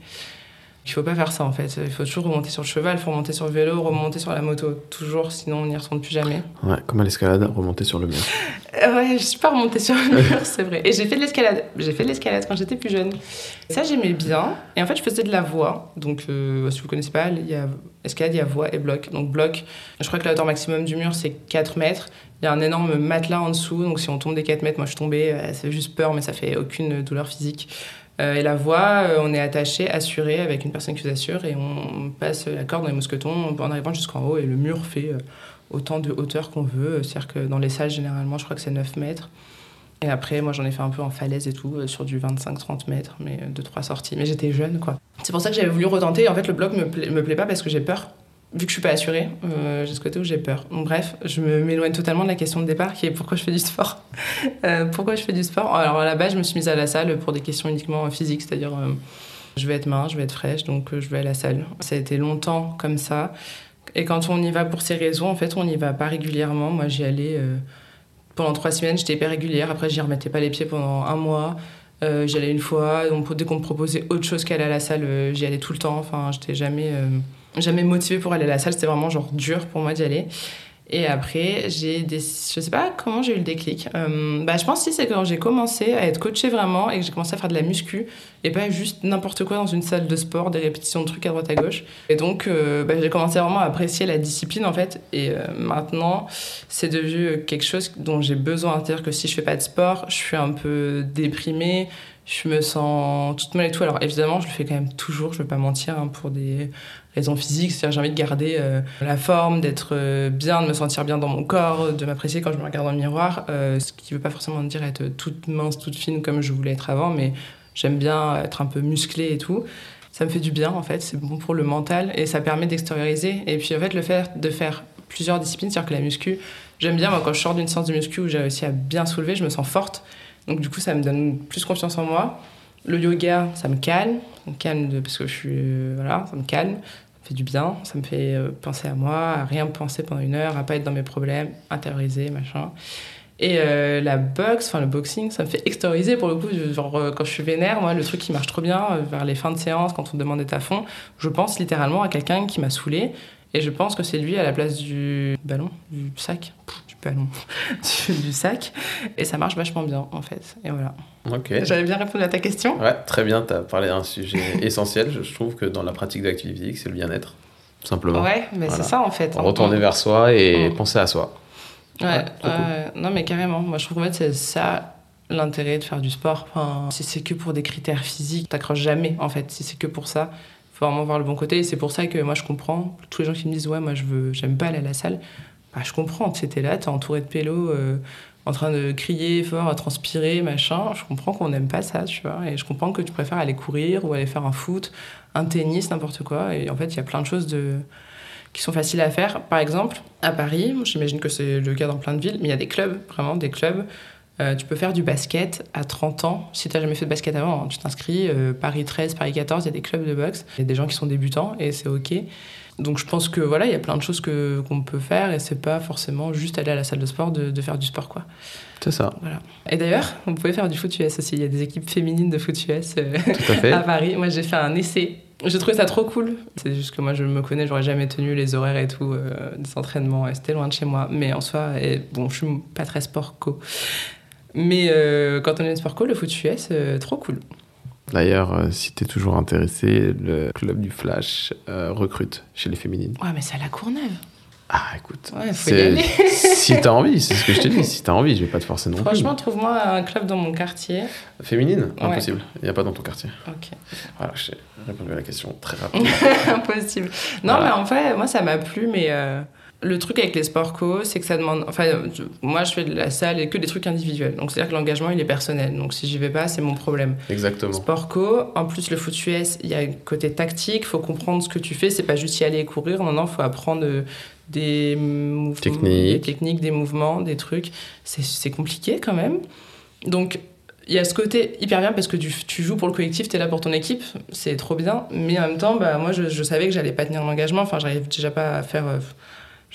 Speaker 2: Il faut pas faire ça en fait. Il faut toujours remonter sur le cheval, il faut remonter sur le vélo, remonter sur la moto. Toujours, sinon on n'y retourne plus jamais.
Speaker 3: Ouais, comme à l'escalade, remonter sur le mur.
Speaker 2: Euh, ouais, je suis pas remontée sur le mur, c'est vrai. Et j'ai fait de l'escalade. J'ai fait de l'escalade quand j'étais plus jeune. Ça, j'aimais bien. Et en fait, je faisais de la voie. Donc, euh, si vous connaissez pas, il y a escalade, il y a voie et bloc. Donc, bloc, je crois que la hauteur maximum du mur, c'est 4 mètres. Il y a un énorme matelas en dessous. Donc, si on tombe des 4 mètres, moi je suis tombée, euh, c'est juste peur, mais ça fait aucune douleur physique. Euh, et la voie, euh, on est attaché, assuré avec une personne qui vous assure et on passe la corde dans les mousquetons en arrivant jusqu'en haut et le mur fait autant de hauteur qu'on veut. C'est-à-dire que dans les salles, généralement, je crois que c'est 9 mètres. Et après, moi, j'en ai fait un peu en falaise et tout, euh, sur du 25-30 mètres, mais euh, deux, trois sorties. Mais j'étais jeune, quoi. C'est pour ça que j'avais voulu retenter. En fait, le bloc me, me plaît pas parce que j'ai peur. Vu que je suis pas assurée, euh, j'ai ce côté où j'ai peur. Bref, je m'éloigne totalement de la question de départ qui est pourquoi je fais du sport. Euh, pourquoi je fais du sport? Alors, à la base, je me suis mise à la salle pour des questions uniquement physiques, c'est-à-dire euh, je vais être mince, je vais être fraîche, donc je vais à la salle. Ça a été longtemps comme ça. Et quand on y va pour ces raisons, en fait, on n'y va pas régulièrement. Moi, j'y allais pendant trois semaines, j'étais hyper régulière. Après, j'y remettais pas les pieds pendant un mois. J'y allais une fois. Dès qu'on me proposait autre chose qu'aller à la salle, j'y allais tout le temps. Enfin, j'étais jamais, jamais motivée pour aller à la salle. C'était vraiment genre dur pour moi d'y aller. Et après, j'ai des... je sais pas comment j'ai eu le déclic. Euh, bah, je pense que c'est quand j'ai commencé à être coachée vraiment et que j'ai commencé à faire de la muscu et pas juste n'importe quoi dans une salle de sport, des répétitions de trucs à droite à gauche. Et donc, euh, bah, j'ai commencé vraiment à apprécier la discipline en fait. Et euh, maintenant, c'est devenu quelque chose dont j'ai besoin. C'est-à-dire que si je fais pas de sport, je suis un peu déprimée, je me sens toute mal et tout. Alors évidemment, je le fais quand même toujours, je vais pas mentir, hein, pour des raisons physiques. C'est-à-dire j'ai envie de garder euh, la forme, d'être euh, bien, de me sentir bien dans mon corps, de m'apprécier quand je me regarde dans le miroir. Euh, ce qui veut pas forcément dire être toute mince, toute fine comme je voulais être avant, mais j'aime bien être un peu musclée et tout. Ça me fait du bien en fait, c'est bon pour le mental et ça permet d'extérioriser. Et puis en fait, le fait de faire plusieurs disciplines, c'est-à-dire que la muscu, j'aime bien moi quand je sors d'une séance de muscu où j'ai réussi à bien soulever, je me sens forte. Donc du coup, ça me donne plus confiance en moi. Le yoga, ça me calme, ça me calme parce que je suis euh, voilà, ça me calme, ça me fait du bien, ça me fait euh, penser à moi, à rien penser pendant une heure, à pas être dans mes problèmes, intérioriser, machin. Et euh, la boxe, enfin le boxing, ça me fait extérioriser pour le coup. Genre euh, quand je suis vénère, moi le truc qui marche trop bien vers les fins de séance, quand on demande d'être à fond, je pense littéralement à quelqu'un qui m'a saoulé et je pense que c'est lui à la place du ballon, du sac, Pff, du ballon, du, du sac. Et ça marche vachement bien en fait. Et voilà.
Speaker 3: Ok.
Speaker 2: J'avais bien répondu à ta question.
Speaker 3: Ouais, très bien, tu as parlé d'un sujet essentiel. Je trouve que dans la pratique d'activité physique, c'est le bien-être, tout simplement.
Speaker 2: Ouais, mais
Speaker 3: Voilà.
Speaker 2: c'est ça en fait.
Speaker 3: Retourner vers soi et
Speaker 2: Mm.
Speaker 3: penser à soi.
Speaker 2: Ouais,
Speaker 3: cool.
Speaker 2: non mais carrément. Moi je trouve qu'en fait c'est ça l'intérêt de faire du sport. Enfin, si c'est que pour des critères physiques, t'accroches jamais en fait. Si c'est que pour ça, faut vraiment voir le bon côté. Et c'est pour ça que moi je comprends tous les gens qui me disent ouais moi je veux, j'aime pas aller à la salle. Bah je comprends. C'était là, t'es entouré de pélos. euh, en train de crier fort, à transpirer, machin, je comprends qu'on n'aime pas ça, tu vois. Et je comprends que tu préfères aller courir ou aller faire un foot, un tennis, n'importe quoi. Et en fait, il y a plein de choses qui sont faciles à faire. Par exemple, à Paris, j'imagine que c'est le cas dans plein de villes, mais il y a des clubs, vraiment des clubs. Euh, tu peux faire du basket à 30 ans. Si tu n'as jamais fait de basket avant, hein, tu t'inscris. euh, Paris 13, Paris 14, il y a des clubs de boxe. Il y a des gens qui sont débutants et c'est OK. Donc je pense que voilà, il y a plein de choses que qu'on peut faire et c'est pas forcément juste aller à la salle de sport de, de faire du sport quoi.
Speaker 3: C'est ça,
Speaker 2: Voilà. Et d'ailleurs, vous pouvez faire du foot US aussi. Il y a des équipes féminines de foot US euh,
Speaker 3: à
Speaker 2: Paris. Moi, j'ai fait un essai. J'ai trouvé ça trop cool. C'est juste que moi, je me connais, j'aurais jamais tenu les horaires et tout euh, des entraînements. C'était loin de chez moi. Mais en soi, et, bon, je suis pas très sport co. Mais euh, quand on est sport co, le foot US, trop cool.
Speaker 3: D'ailleurs, euh, si tu es toujours intéressé, le club du Flash euh, recrute chez les féminines.
Speaker 2: Ouais, mais c'est à la Courneuve.
Speaker 3: Ah, écoute.
Speaker 2: Ouais, faut y aller.
Speaker 3: si t'as envie, c'est ce que je te dis. Si t'as envie, je vais pas te forcer non
Speaker 2: Franchement, trouve-moi un club dans mon quartier.
Speaker 3: plus. Féminine
Speaker 2: Ouais.
Speaker 3: Impossible. Il n'y a pas dans ton quartier.
Speaker 2: Ok.
Speaker 3: Voilà, j'ai répondu à la question très rapidement.
Speaker 2: Impossible. Non,
Speaker 3: Voilà.
Speaker 2: mais en fait, moi, ça m'a plu, mais euh, le truc avec les sports co, c'est que ça demande. Enfin, je- moi, je fais de la salle et que des trucs individuels. Donc, c'est-à-dire que l'engagement, il est personnel. Donc, si j'y vais pas, c'est mon problème.
Speaker 3: Exactement.
Speaker 2: Sport co, en plus, le foot US, il y a un côté tactique, faut comprendre ce que tu fais. C'est pas juste y aller et courir. Non, non, faut apprendre euh, des mouvements,
Speaker 3: Techniques.
Speaker 2: des techniques, des mouvements, des trucs. C'est- C'est compliqué quand même. Donc, il y a ce côté hyper bien parce que tu, tu joues pour le collectif, tu es là pour ton équipe, c'est trop bien. Mais en même temps, bah, moi, je, je savais que j'allais pas tenir l'engagement. Enfin, j'arrive déjà pas à faire. euh,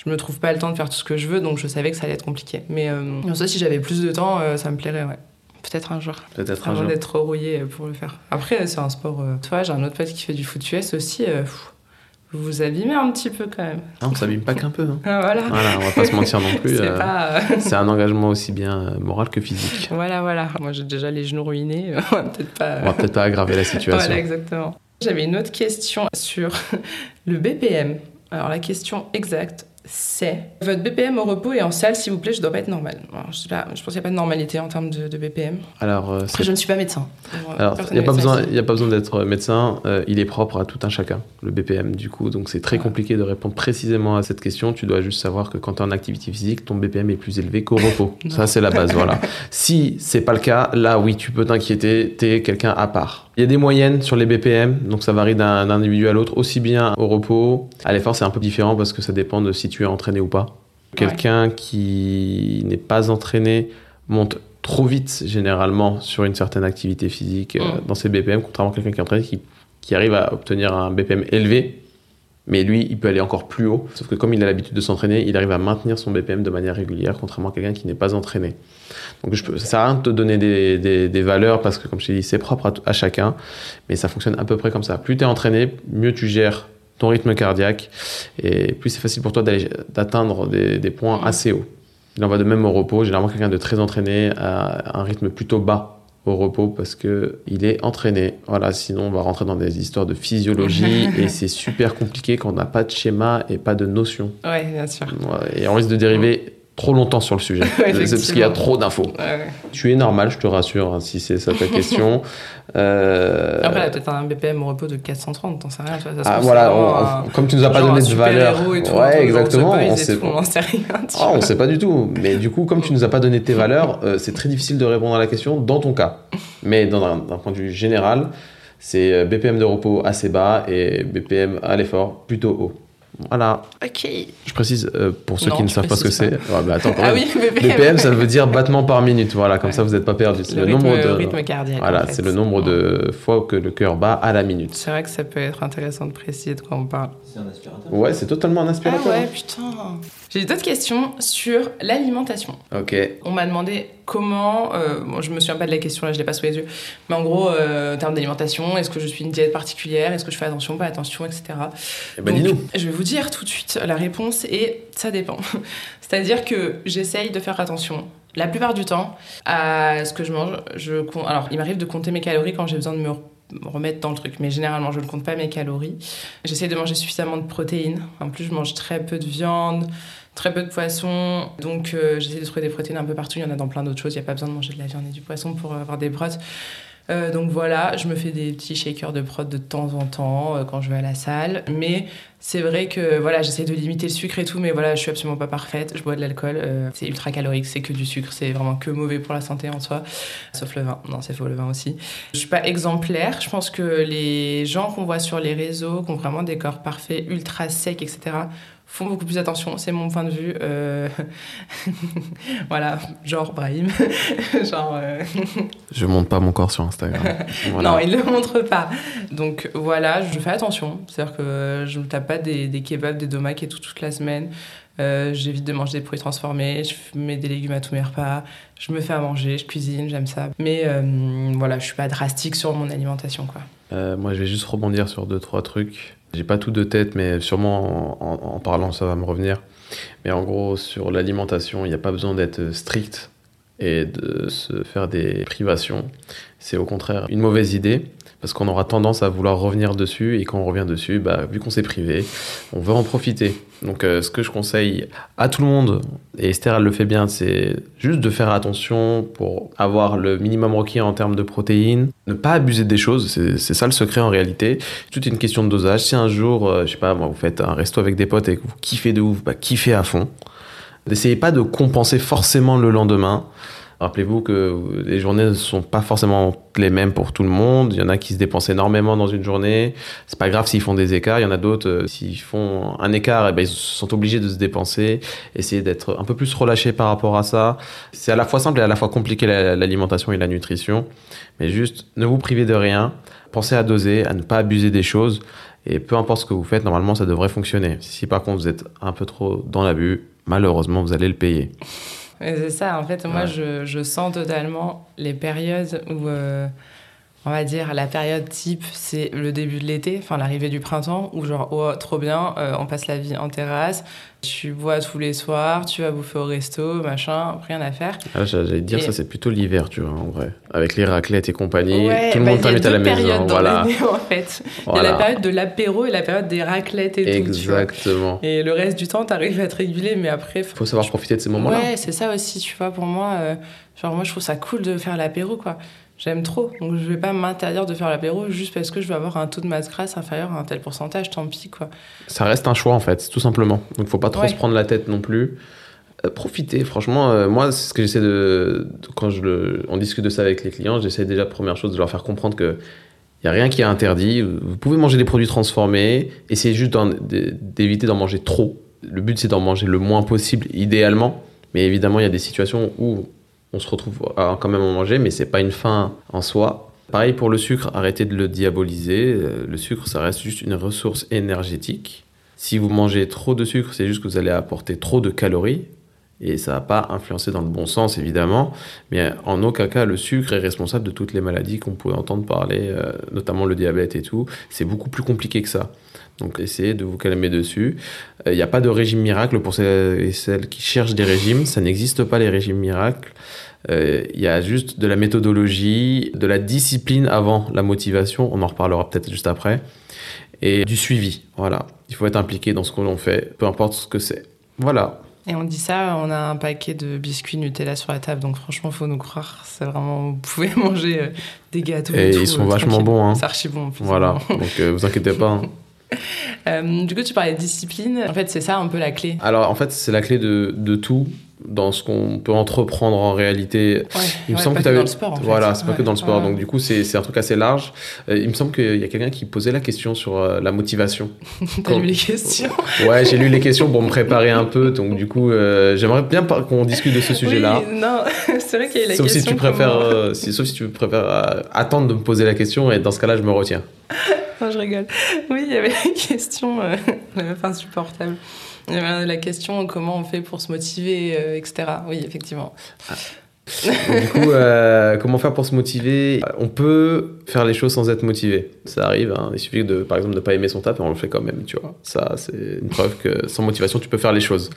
Speaker 2: je me trouve pas le temps de faire tout ce que je veux, donc je savais que ça allait être compliqué. Mais euh, en soi, si j'avais plus de temps, euh, ça me plairait, ouais. Peut-être un jour.
Speaker 3: Peut-être un
Speaker 2: Avant
Speaker 3: jour.
Speaker 2: d'être trop rouillé pour le faire. Après, c'est un sport. euh, Toi, j'ai un autre pote qui fait du foot US aussi. euh, pff, vous vous abîmez un petit peu quand même.
Speaker 3: Non, on s'abîme pas qu'un peu. hein.
Speaker 2: Ah, Voilà.
Speaker 3: Voilà, on va pas se mentir non plus.
Speaker 2: C'est
Speaker 3: euh,
Speaker 2: pas. euh,
Speaker 3: C'est un engagement aussi bien euh, moral que physique.
Speaker 2: Voilà, voilà. Moi, j'ai déjà les genoux ruinés. On va peut-être pas.
Speaker 3: On va peut-être pas aggraver la situation.
Speaker 2: Voilà, exactement. J'avais une autre question sur le BPM. Alors, la question exacte, c'est votre BPM au repos et en salle, s'il vous plaît, je dois pas être normal. Alors, je, sais pas, je pense qu'il n'y a pas de normalité en termes de, de BPM.
Speaker 3: Alors, euh,
Speaker 2: Après, je ne suis pas médecin.
Speaker 3: alors, il n'y a, pas besoin-
Speaker 2: ici.
Speaker 3: y a pas besoin d'être médecin, euh, il est propre à tout un chacun, le BPM du coup, donc c'est très
Speaker 2: Ouais.
Speaker 3: compliqué de répondre précisément à cette question. Tu dois juste savoir que quand tu es en activité physique, ton BPM est plus élevé qu'au repos. Ça, c'est la base, voilà. Si c'est pas le cas, là, oui, tu peux t'inquiéter, tu es quelqu'un à part. Il y a des moyennes sur les BPM, donc ça varie d'un individu à l'autre, aussi bien au repos. À l'effort, c'est un peu différent parce que ça dépend de si tu es entraîné ou pas. Quelqu'un qui n'est pas entraîné monte trop vite généralement sur une certaine activité physique euh,
Speaker 2: Mm.
Speaker 3: dans ses BPM, contrairement à quelqu'un qui est entraîné qui, qui arrive à obtenir un BPM élevé, mais lui, il peut aller encore plus haut. Sauf que comme il a l'habitude de s'entraîner, il arrive à maintenir son BPM de manière régulière, contrairement à quelqu'un qui n'est pas entraîné. Donc je peux, ça sert à rien de te donner des, valeurs parce que, comme je t'ai dit, c'est propre à, chacun, mais ça fonctionne à peu près comme ça. Plus tu es entraîné, mieux tu gères ton rythme cardiaque et plus c'est facile pour toi d'atteindre des, des points assez hauts. Il en va de même au repos. Généralement, quelqu'un de très entraîné a un rythme plutôt bas au repos parce que il est entraîné. Voilà, sinon on va rentrer dans des histoires de physiologie et c'est super compliqué quand on n'a pas de schéma et pas de notion.
Speaker 2: Ouais, bien sûr.
Speaker 3: Ouais, Et on risque de dériver trop longtemps sur le sujet. C'est parce qu'il y a trop d'infos.
Speaker 2: Ouais.
Speaker 3: Tu es normal, je te rassure, hein, si c'est ça ta question. Euh,
Speaker 2: Après, elle a peut-être un BPM au repos de 430, t'en sais rien. Ça
Speaker 3: ah, voilà, on- comme tu nous as pas donné de valeur.
Speaker 2: héros et tout,
Speaker 3: ouais, exactement. On sait,
Speaker 2: tout, on n'en sait rien.
Speaker 3: Ah, on sait pas du tout. Mais du coup, comme tu nous as pas donné tes valeurs, euh, c'est très difficile de répondre à la question dans ton cas. Mais d'un point de vue général, c'est euh, BPM de repos assez bas et BPM à l'effort plutôt haut. Voilà.
Speaker 2: Ok.
Speaker 3: Je précise euh, pour ceux
Speaker 2: Non,
Speaker 3: qui ne savent pas ce que c'est. bah
Speaker 2: Ah
Speaker 3: même.
Speaker 2: oui, BPM.
Speaker 3: BPM, ça veut dire battement par minute. Voilà, comme
Speaker 2: Ouais.
Speaker 3: ça vous n'êtes pas perdu. C'est
Speaker 2: le,
Speaker 3: le,
Speaker 2: rythme,
Speaker 3: nombre de.
Speaker 2: rythme cardiaque.
Speaker 3: Voilà,
Speaker 2: en fait.
Speaker 3: c'est le nombre de fois que le cœur bat à la minute.
Speaker 2: C'est vrai que ça peut être intéressant de préciser de quoi on parle.
Speaker 5: C'est un aspirateur?
Speaker 3: Ouais, c'est totalement un
Speaker 2: Ah
Speaker 3: aspirateur.
Speaker 2: ouais, putain. J'ai d'autres questions sur l'alimentation.
Speaker 3: Ok.
Speaker 2: On m'a demandé comment, euh, bon, je me souviens pas de la question là, je l'ai pas sous les yeux, mais en gros, euh, en termes d'alimentation, est-ce que je suis une diète particulière, est-ce que je fais attention, pas attention, etc.
Speaker 3: Eh ben,
Speaker 2: Donc. Je vais vous dire tout de suite la réponse et ça dépend. C'est-à-dire que j'essaye de faire attention la plupart du temps à ce que je mange. Je Alors, il m'arrive de compter mes calories quand j'ai besoin de me re- me remettre dans le truc, mais généralement, je ne compte pas mes calories. J'essaye de manger suffisamment de protéines. En plus, je mange très peu de viande, très peu de poisson. Donc, euh, j'essaie de trouver des protéines un peu partout. Il y en a dans plein d'autres choses. Il n'y a pas besoin de manger de la viande et du poisson pour avoir des protes. Euh, donc voilà, je me fais des petits shakers de prot de temps en temps euh, quand je vais à la salle. Mais c'est vrai que voilà, j'essaie de limiter le sucre et tout, mais voilà, je suis absolument pas parfaite. Je bois de l'alcool, euh, c'est ultra calorique, c'est que du sucre, c'est vraiment que mauvais pour la santé en soi. Sauf le vin, non, c'est faux le vin aussi. Je suis pas exemplaire. Je pense que les gens qu'on voit sur les réseaux, qui ont vraiment des corps parfaits, ultra secs, etc., font beaucoup plus attention. C'est mon point de vue. Euh, voilà, genre Brahim, genre. euh,
Speaker 3: Je monte pas mon corps sur Instagram. Voilà.
Speaker 2: non, il ne le montre pas. Donc voilà, je fais attention. C'est-à-dire que je ne me tape pas des, des kebabs, des domacs et tout toute la semaine. Euh, J'évite de manger des produits transformés. Je mets des légumes à tous mes repas. Je me fais à manger, je cuisine, j'aime ça. Mais euh, voilà, je suis pas drastique sur mon alimentation, quoi.
Speaker 3: Euh, moi, je vais juste rebondir sur deux, trois trucs. J'ai pas tout de tête, mais sûrement en, parlant, ça va me revenir. Mais en gros, sur l'alimentation, il n'y a pas besoin d'être strict et de se faire des privations. C'est au contraire une mauvaise idée parce qu'on aura tendance à vouloir revenir dessus et quand on revient dessus, bah, vu qu'on s'est privé, on veut en profiter. Donc, euh, ce que je conseille à tout le monde, et Esther elle le fait bien, c'est juste de faire attention pour avoir le minimum requis en termes de protéines, ne pas abuser des choses, c'est ça le secret en réalité. Tout est une question de dosage. Si un jour, euh, je sais pas, moi, vous faites un resto avec des potes et que vous kiffez de ouf, bah kiffez à fond. N'essayez pas de compenser forcément le lendemain. Rappelez-vous que les journées ne sont pas forcément les mêmes pour tout le monde. Il y en a qui se dépensent énormément dans une journée. C'est pas grave s'ils font des écarts. Il y en a d'autres, euh, s'ils font un écart, eh ben, ils sont obligés de se dépenser. Essayez d'être un peu plus relâché par rapport à ça. C'est à la fois simple et à la fois compliqué la- l'alimentation et la nutrition. Mais juste, ne vous privez de rien. Pensez à doser, à ne pas abuser des choses. Et peu importe ce que vous faites, normalement, ça devrait fonctionner. Si par contre vous êtes un peu trop dans l'abus, malheureusement, vous allez le payer.
Speaker 2: Mais C'est ça, en fait, moi, je, je sens totalement les périodes où, euh, on va dire, la période type, c'est le début de l'été, enfin l'arrivée du printemps, où genre, oh, trop bien, euh, on passe la vie en terrasse, tu bois tous les soirs, tu vas bouffer au resto, machin, rien à faire.
Speaker 3: Ah, J'allais dire,
Speaker 2: Et-
Speaker 3: ça c'est plutôt l'hiver, tu vois, en vrai. Avec les raclettes et compagnie,
Speaker 2: Ouais,
Speaker 3: tout le
Speaker 2: bah,
Speaker 3: monde t'invite à la maison. Voilà.
Speaker 2: en fait. Il y a la période de l'apéro et la période des raclettes et tout, tu vois.
Speaker 3: Exactement.
Speaker 2: Et le reste du temps, t'arrives à te réguler, mais après...
Speaker 3: Faut savoir profiter de ces moments-là.
Speaker 2: Ouais, c'est ça aussi, tu vois, pour moi. euh, genre, moi, je trouve ça cool de faire l'apéro, quoi. J'aime trop. Donc, je vais pas m'interdire de faire l'apéro juste parce que je vais avoir un taux de masse grasse inférieur à un tel pourcentage, tant pis, quoi.
Speaker 3: Ça reste un choix en fait, tout simplement. Donc faut pas trop
Speaker 2: Ouais.
Speaker 3: se prendre la tête non plus. Euh, profitez, franchement, euh, moi c'est ce que j'essaie de, de- quand je le, on discute de ça avec les clients, j'essaie déjà première chose de leur faire comprendre que il y a rien qui est interdit. Vous pouvez manger des produits transformés, essayez juste d'éviter d'en manger trop. Le but c'est d'en manger le moins possible, idéalement. Mais évidemment, il y a des situations où on se retrouve quand même en manger, mais c'est pas une fin en soi. Pareil pour le sucre, arrêtez de le diaboliser. Euh, Le sucre, ça reste juste une ressource énergétique. Si vous mangez trop de sucre, c'est juste que vous allez apporter trop de calories. Et ça va pas influencer dans le bon sens, évidemment. Mais en aucun cas, le sucre est responsable de toutes les maladies qu'on peut entendre parler, euh, notamment le diabète et tout. C'est beaucoup plus compliqué que ça. Donc essayez de vous calmer dessus. Il n'y a pas de régime miracle pour celles et celles qui cherchent des régimes. Ça n'existe pas les régimes miracles. Euh, Il y a juste de la méthodologie, de la discipline avant la motivation. On en reparlera peut-être juste après. Et du suivi. Voilà. Il faut être impliqué dans ce que l'on fait, peu importe ce que c'est. Voilà.
Speaker 2: Et on dit ça, on a un paquet de biscuits Nutella sur la table, donc franchement, faut nous croire. C'est vraiment, vous pouvez manger euh, des gâteaux.
Speaker 3: Et ils sont
Speaker 2: euh,
Speaker 3: vachement
Speaker 2: tranquille.
Speaker 3: bons, hein.
Speaker 2: C'est archi bon. en plus,
Speaker 3: Voilà. Donc euh, vous inquiétez pas. hein.
Speaker 2: Euh, du coup, tu parlais de discipline. En fait, c'est ça un peu la clé.
Speaker 3: Alors en fait, c'est la clé de, de tout dans ce qu'on peut entreprendre en réalité.
Speaker 2: Ouais,
Speaker 3: Il me
Speaker 2: ouais,
Speaker 3: semble
Speaker 2: pas
Speaker 3: que tu
Speaker 2: dans le sport. En fait.
Speaker 3: Voilà, c'est pas que dans le sport. Donc du coup, c'est un truc assez large. Euh, il me semble qu'il y a quelqu'un qui posait la question sur euh, la motivation.
Speaker 2: T'as lu les questions.
Speaker 3: Ouais, j'ai lu les questions pour me préparer un peu. Donc du coup, euh, j'aimerais bien qu'on discute de ce sujet-là.
Speaker 2: Oui, non, c'est vrai qu'il y a la
Speaker 3: Sauf
Speaker 2: question.
Speaker 3: si tu préfères,
Speaker 2: comment-
Speaker 3: si- sauf si tu préfères attendre de me poser la question et dans ce cas-là, je me retiens.
Speaker 2: Non, je rigole. Oui, il y avait la question, insupportable. Y avait la question comment on fait pour se motiver, euh, etc. Oui, effectivement.
Speaker 3: Donc, du coup, euh, comment faire pour se motiver? On peut faire les choses sans être motivé. Ça arrive. hein. Il suffit de, par exemple, de pas aimer son taf et on le fait quand même. Tu vois. Ça, c'est une preuve que sans motivation, tu peux faire les choses.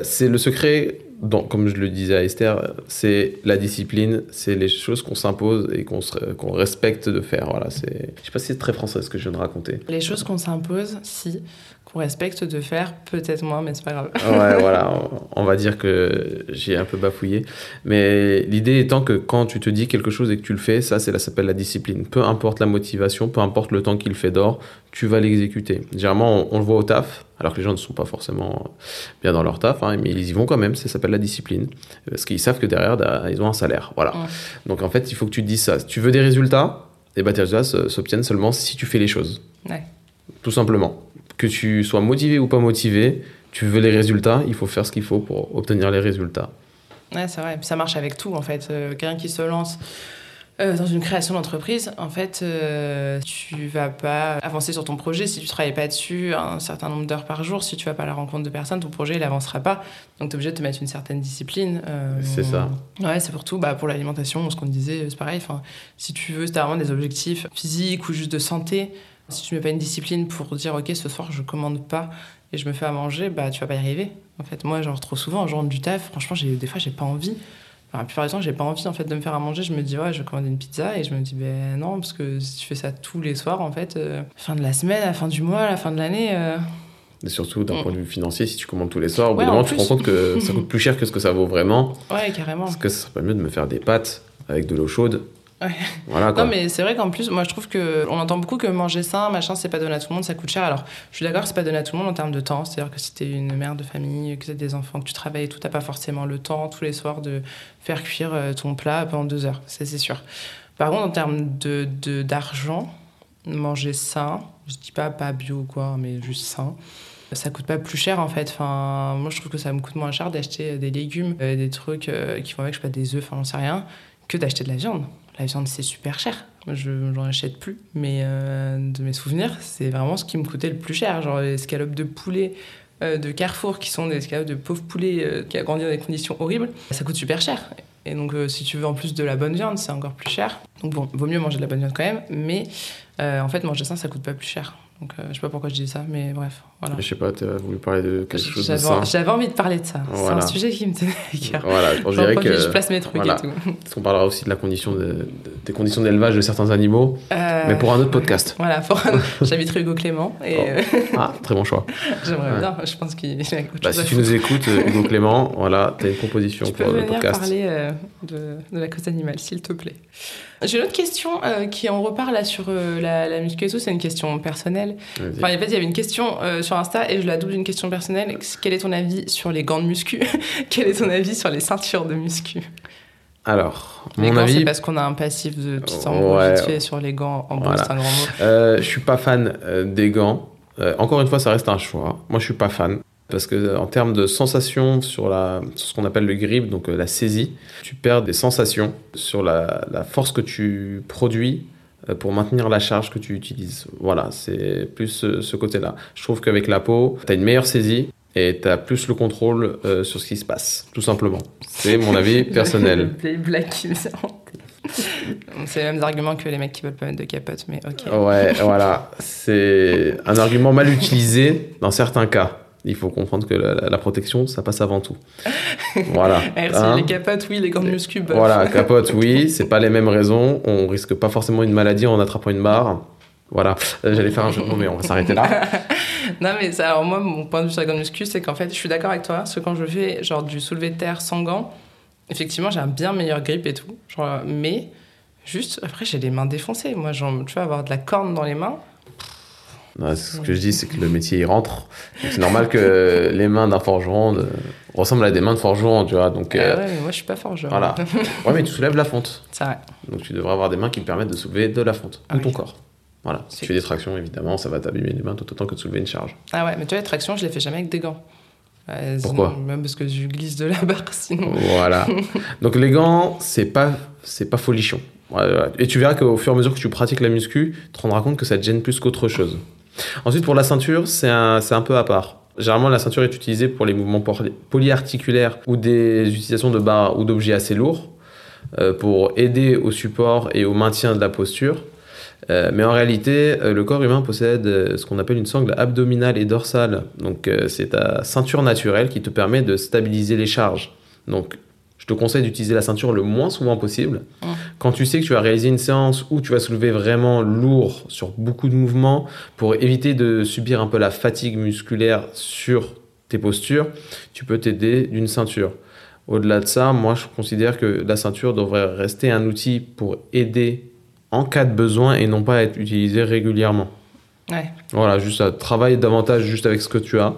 Speaker 3: C'est le secret. dans- comme je le disais à Esther, c'est la discipline, c'est les choses qu'on s'impose et qu'on se- qu'on respecte de faire. Voilà, c'est. Je sais pas si c'est très français ce que je viens de raconter.
Speaker 2: Les choses qu'on s'impose, si, qu'on respecte de faire, peut-être moins, mais c'est pas grave.
Speaker 3: Ouais, voilà, on- on va dire que j'ai un peu bafouillé. Mais l'idée étant que quand tu te dis quelque chose et que tu le fais, ça, c'est, ça s'appelle la discipline. Peu importe la motivation, peu importe le temps qu'il fait d'or, tu vas l'exécuter. Généralement, on, on le voit au taf, alors que les gens ne sont pas forcément bien dans leur taf, hein, mais ils y vont quand même, ça s'appelle la discipline. Parce qu'ils savent que derrière, ils ont un salaire. Voilà.
Speaker 2: Ouais.
Speaker 3: Donc en fait, il faut que tu te dises ça. Si tu veux des résultats, et ben tes résultats s'obtiennent seulement si tu fais les choses.
Speaker 2: Ouais.
Speaker 3: Tout simplement. Que tu sois motivé ou pas motivé, tu veux les résultats, il faut faire ce qu'il faut pour obtenir les résultats.
Speaker 2: Ouais, c'est vrai. Ça marche avec tout, en fait. Euh, Quelqu'un qui se lance euh, dans une création d'entreprise, en fait, euh, tu vas pas avancer sur ton projet si tu travailles pas dessus un certain nombre d'heures par jour. Si tu vas pas à la rencontre de personnes, ton projet, il avancera pas. Donc, tu es obligé de te mettre une certaine discipline. euh,
Speaker 3: C'est ça.
Speaker 2: Ouais, c'est pour tout. Bah, pour l'alimentation, ce qu'on disait, c'est pareil. Enfin, si tu veux, si t'as vraiment des objectifs physiques ou juste de santé, si tu mets pas une discipline pour dire, OK, ce soir, je commande pas et je me fais à manger, bah, tu vas pas y arriver. En fait, moi, genre, trop souvent, je rentre du taf, franchement, j'ai, des fois, j'ai pas envie. Enfin, la plupart du temps, j'ai pas envie en fait de me faire à manger. Je me dis ouais, je vais commander une pizza et je me dis ben non parce que si tu fais ça tous les soirs en fait, euh, fin de la semaine, à la fin du mois, à la fin de l'année, euh,
Speaker 3: Et surtout d'un point de vue financier, si tu commandes tous les soirs, au bout
Speaker 2: Ouais,
Speaker 3: d'un
Speaker 2: en
Speaker 3: moment, tu te rends compte que ça coûte plus cher que ce que ça vaut vraiment.
Speaker 2: ouais carrément.
Speaker 3: Parce que ça serait pas mieux de me faire des pâtes avec de l'eau chaude.
Speaker 2: Ouais.
Speaker 3: Voilà quoi.
Speaker 2: Non, mais c'est vrai qu'en plus, moi je trouve que on entend beaucoup que manger sain, machin, c'est pas donné à tout le monde, ça coûte cher. Alors, je suis d'accord, c'est pas donné à tout le monde en termes de temps. C'est-à-dire que si t'es une mère de famille, que t'as des enfants, que tu travailles et tout, t'as pas forcément le temps tous les soirs de faire cuire euh, ton plat pendant deux heures. Ça, c'est sûr. Par contre, en termes de, de- d'argent, manger sain, je dis pas pas bio ou quoi, mais juste sain. Ça coûte pas plus cher en fait. Enfin, moi je trouve que ça me coûte moins cher d'acheter des légumes, euh, des trucs euh, qui vont avec, je sais pas, des œufs, enfin j'en sais rien, que d'acheter de la viande. La viande, c'est super cher. Je j'en achète plus. Mais euh, de mes souvenirs, c'est vraiment ce qui me coûtait le plus cher. Genre les escalopes de poulet euh, de Carrefour, qui sont des escalopes de pauvres poulets euh, qui a grandi dans des conditions horribles, ça coûte super cher. Et donc, si tu veux en plus de la bonne viande, c'est encore plus cher. Donc, bon, vaut mieux manger de la bonne viande quand même. Mais en fait, manger ça, ça coûte pas plus cher. Donc, euh, je sais pas pourquoi je dis ça, mais bref, voilà.
Speaker 3: Je sais pas, tu as voulu parler de quelque chose de ça.
Speaker 2: j'avais envie de parler de ça.
Speaker 3: Voilà.
Speaker 2: C'est un sujet qui me tenait à cœur.
Speaker 3: Voilà, je dirais que.
Speaker 2: je place mes trucs
Speaker 3: voilà.
Speaker 2: et tout.
Speaker 3: Parce qu'on parlera aussi de la condition de, de- des conditions d'élevage de certains animaux,
Speaker 2: Euh,
Speaker 3: mais pour un autre podcast.
Speaker 2: Voilà, pour un- j'habiterai Hugo Clément et
Speaker 3: Oh.
Speaker 2: euh,
Speaker 3: Ah, très bon choix.
Speaker 2: j'aimerais
Speaker 3: Ouais.
Speaker 2: bien. Je pense qu'il a autre
Speaker 3: Bah,
Speaker 2: chose à
Speaker 3: si tu nous écoutes, euh, Hugo Clément, voilà, t'as une proposition
Speaker 2: Tu peux
Speaker 3: pour le
Speaker 2: venir
Speaker 3: podcast.
Speaker 2: parler euh, de, de la cause animale, s'il te plaît. J'ai une autre question euh, qui en repart là sur euh, la, la muscu et tout. C'est une question personnelle. Enfin, en fait, il y avait une question euh, sur Insta et je la double d'une question personnelle. Quel est ton avis sur les gants de muscu? Quel est ton avis sur les ceintures de muscu?
Speaker 3: Alors,
Speaker 2: Les
Speaker 3: mon
Speaker 2: gants,
Speaker 3: avis,
Speaker 2: c'est parce qu'on a un passif de petit en
Speaker 3: Ouais.
Speaker 2: sur les gants. En gros,
Speaker 3: Voilà.
Speaker 2: c'est un grand mot.
Speaker 3: Euh, je suis pas fan des gants. Encore une fois, ça reste un choix. Moi, je suis pas fan. Parce que euh, en termes de sensations sur, la, sur ce qu'on appelle le grip, donc euh, la saisie, tu perds des sensations sur la, la force que tu produis euh, pour maintenir la charge que tu utilises. Voilà, c'est plus ce, ce côté-là. Je trouve qu'avec la peau, tu as une meilleure saisie et tu as plus le contrôle euh, sur ce qui se passe, tout simplement. C'est mon avis personnel.
Speaker 2: Les blagues qui me sont en tête. C'est les mêmes arguments que les mecs qui veulent pas mettre de capote, mais ok.
Speaker 3: Ouais, voilà. C'est un argument mal utilisé dans certains cas. Il faut comprendre que la, la protection, ça passe avant tout. Voilà.
Speaker 2: Merci,
Speaker 3: Hein
Speaker 2: les capotes, oui, les gants de muscu, bof.
Speaker 3: voilà, capote, oui, c'est pas les mêmes raisons. On risque pas forcément une maladie en attrapant une barre. Voilà. Euh, J'allais faire un jeu de mots, mais on va s'arrêter là.
Speaker 2: Non, mais ça, alors moi, mon point de vue sur gants de muscu, c'est qu'en fait, je suis d'accord avec toi, parce que quand je fais genre du soulevé de terre sans gants, effectivement, j'ai un bien meilleur grip et tout. Genre, mais juste, après, j'ai les mains défoncées. Moi, genre, tu vois, avoir de la corne dans les mains.
Speaker 3: Non, ce que je dis, c'est que le métier, il rentre. C'est normal que les mains d'un forgeron de- ressemblent à des mains de forgeron, tu vois. Donc,
Speaker 2: Ah
Speaker 3: euh,
Speaker 2: ouais, mais moi, je suis pas fort, genre.
Speaker 3: voilà. Ouais, mais tu soulèves la fonte.
Speaker 2: c'est vrai.
Speaker 3: Donc tu devrais avoir des mains qui te permettent de soulever de la fonte,
Speaker 2: Ah
Speaker 3: ou ton corps. Voilà. Si tu fais des tractions, évidemment, ça va t'abîmer les mains tout autant que de soulever une charge.
Speaker 2: Ah ouais, mais tu vois, les tractions, je les fais jamais avec des gants. Ouais,
Speaker 3: Pourquoi?
Speaker 2: sinon- Même parce que je glisse de la barre, sinon.
Speaker 3: Voilà. Donc les gants, c'est pas, c'est pas folichon. Et tu verras qu'au fur et à mesure que tu pratiques la muscu, tu te rendras compte que ça te gêne plus qu'autre chose. Ensuite, pour la ceinture, c'est un, peu à part. Généralement, la ceinture est utilisée pour les mouvements poly- polyarticulaires ou des utilisations de barres ou d'objets assez lourds euh, pour aider au support et au maintien de la posture. Euh, mais en réalité, euh, le corps humain possède ce qu'on appelle une sangle abdominale et dorsale. Donc, c'est ta ceinture naturelle qui te permet de stabiliser les charges. Donc, te conseille d'utiliser la ceinture le moins souvent possible.
Speaker 2: Mm.
Speaker 3: Quand tu sais que tu vas réaliser une séance où tu vas soulever vraiment lourd sur beaucoup de mouvements pour éviter de subir un peu la fatigue musculaire sur tes postures, tu peux t'aider d'une ceinture. Au-delà de ça, moi je considère que la ceinture devrait rester un outil pour aider en cas de besoin et non pas être utilisée régulièrement.
Speaker 2: Ouais.
Speaker 3: Voilà, juste ça travaille davantage juste avec ce que tu as.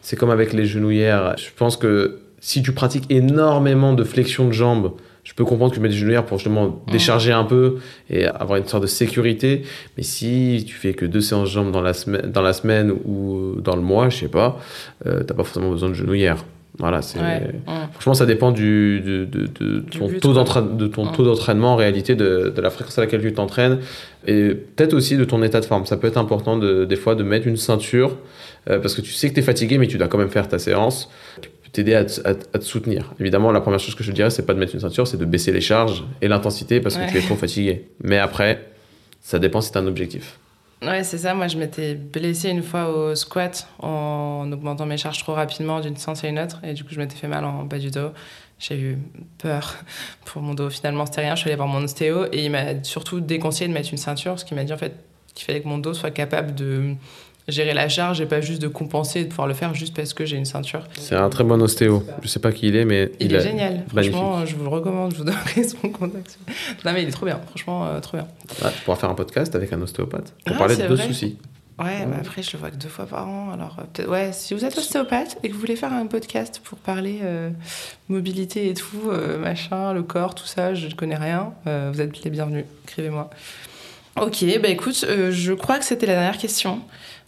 Speaker 3: C'est comme avec les genouillères. Je pense que si tu pratiques énormément de flexion de jambes, je peux comprendre que tu mets des genouillères pour justement décharger un peu et avoir une sorte de sécurité. Mais si tu fais que deux séances de jambes dans la semaine, dans la semaine ou dans le mois, je sais pas, euh, t'as pas forcément besoin de genouillères. Voilà, c'est.
Speaker 2: Ouais. Mm.
Speaker 3: Franchement, ça dépend du, de, de- de
Speaker 2: Du
Speaker 3: ton,
Speaker 2: but,
Speaker 3: taux, de ton taux d'entraînement en réalité, de, de la fréquence à laquelle tu t'entraînes et peut-être aussi de ton état de forme. Ça peut être important de, des fois de mettre une ceinture euh, parce que tu sais que tu es fatigué, mais tu dois quand même faire ta séance t'aider à, te- à te- à te soutenir. Évidemment, la première chose que je te dirais, c'est pas de mettre une ceinture, c'est de baisser les charges et l'intensité parce que
Speaker 2: Ouais.
Speaker 3: tu es trop fatigué. Mais après, ça dépend si tu un objectif.
Speaker 2: Ouais, c'est ça. Moi, je m'étais blessée une fois au squat en augmentant mes charges trop rapidement d'une séance à une autre. Et du coup, je m'étais fait mal en bas du dos. J'ai eu peur pour mon dos. Finalement, c'était rien. Je suis allée voir mon ostéo et il m'a surtout déconseillé de mettre une ceinture parce qu'il m'a dit en fait qu'il fallait que mon dos soit capable de gérer la charge et pas juste de compenser et de pouvoir le faire juste parce que j'ai une ceinture.
Speaker 3: C'est un très bon ostéo. Je sais pas qui il est, mais
Speaker 2: Il,
Speaker 3: a-
Speaker 2: est génial.
Speaker 3: magnifique.
Speaker 2: Franchement, je vous le recommande. Je vous donnerai son contact. Non, mais il est trop bien. Franchement, euh, trop bien.
Speaker 3: Ah, tu pourras faire un podcast avec un ostéopathe pour
Speaker 2: Ah,
Speaker 3: parler de deux soucis.
Speaker 2: Ouais, mais après, je le vois que deux fois par an. Alors, euh, peut-être, ouais, si vous êtes ostéopathe et que vous voulez faire un podcast pour parler euh, mobilité et tout, euh, machin, le corps, tout ça, je ne connais rien, euh, vous êtes les bienvenus. Écrivez-moi. Ok, bah écoute, euh, je crois que c'était la dernière question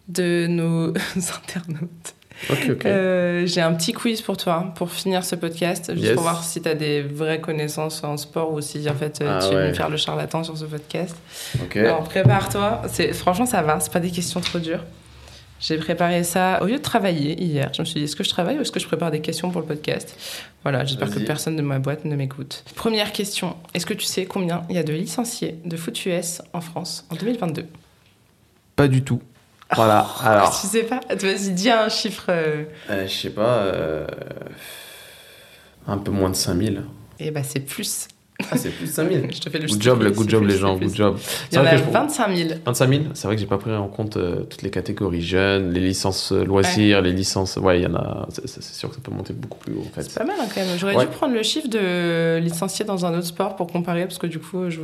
Speaker 2: de nos internautes.
Speaker 3: Ok, ok.
Speaker 2: Euh, J'ai un petit quiz pour toi, pour finir ce podcast, juste
Speaker 3: Yes.
Speaker 2: pour voir si tu as des vraies connaissances en sport ou si en fait euh,
Speaker 3: Ah
Speaker 2: tu veux
Speaker 3: ouais.
Speaker 2: me faire le charlatan sur ce podcast.
Speaker 3: ok.
Speaker 2: Alors prépare-toi. Franchement ça va. C'est pas des questions trop dures. J'ai préparé ça au lieu de travailler hier. Je me suis dit, est-ce que je travaille ou est-ce que je prépare des questions pour le podcast? Voilà, j'espère que personne de ma boîte ne m'écoute. Première question, est-ce que tu sais combien il y a de licenciés de foot US en France en 2022
Speaker 3: Pas du tout. Voilà, alors.
Speaker 2: Tu sais pas Vas-y, dis un chiffre. euh,
Speaker 3: Euh, je sais pas. euh, Un peu moins de 5000.
Speaker 2: Eh ben, c'est plus.
Speaker 3: Ah, c'est plus de 5000.
Speaker 2: Je te fais le
Speaker 3: Good job, le good job,
Speaker 2: plus,
Speaker 3: les gens, good job.
Speaker 2: Il y en a
Speaker 3: que je-
Speaker 2: 25 000.
Speaker 3: 25 000 C'est vrai que j'ai pas pris en compte toutes les catégories jeunes, les licences loisirs, les licences. Ouais, il y en a. C'est sûr que ça peut monter beaucoup plus haut en fait.
Speaker 2: C'est pas mal hein, quand même. J'aurais
Speaker 3: Ouais.
Speaker 2: dû prendre le chiffre de licenciés dans un autre sport pour comparer parce que du coup, je,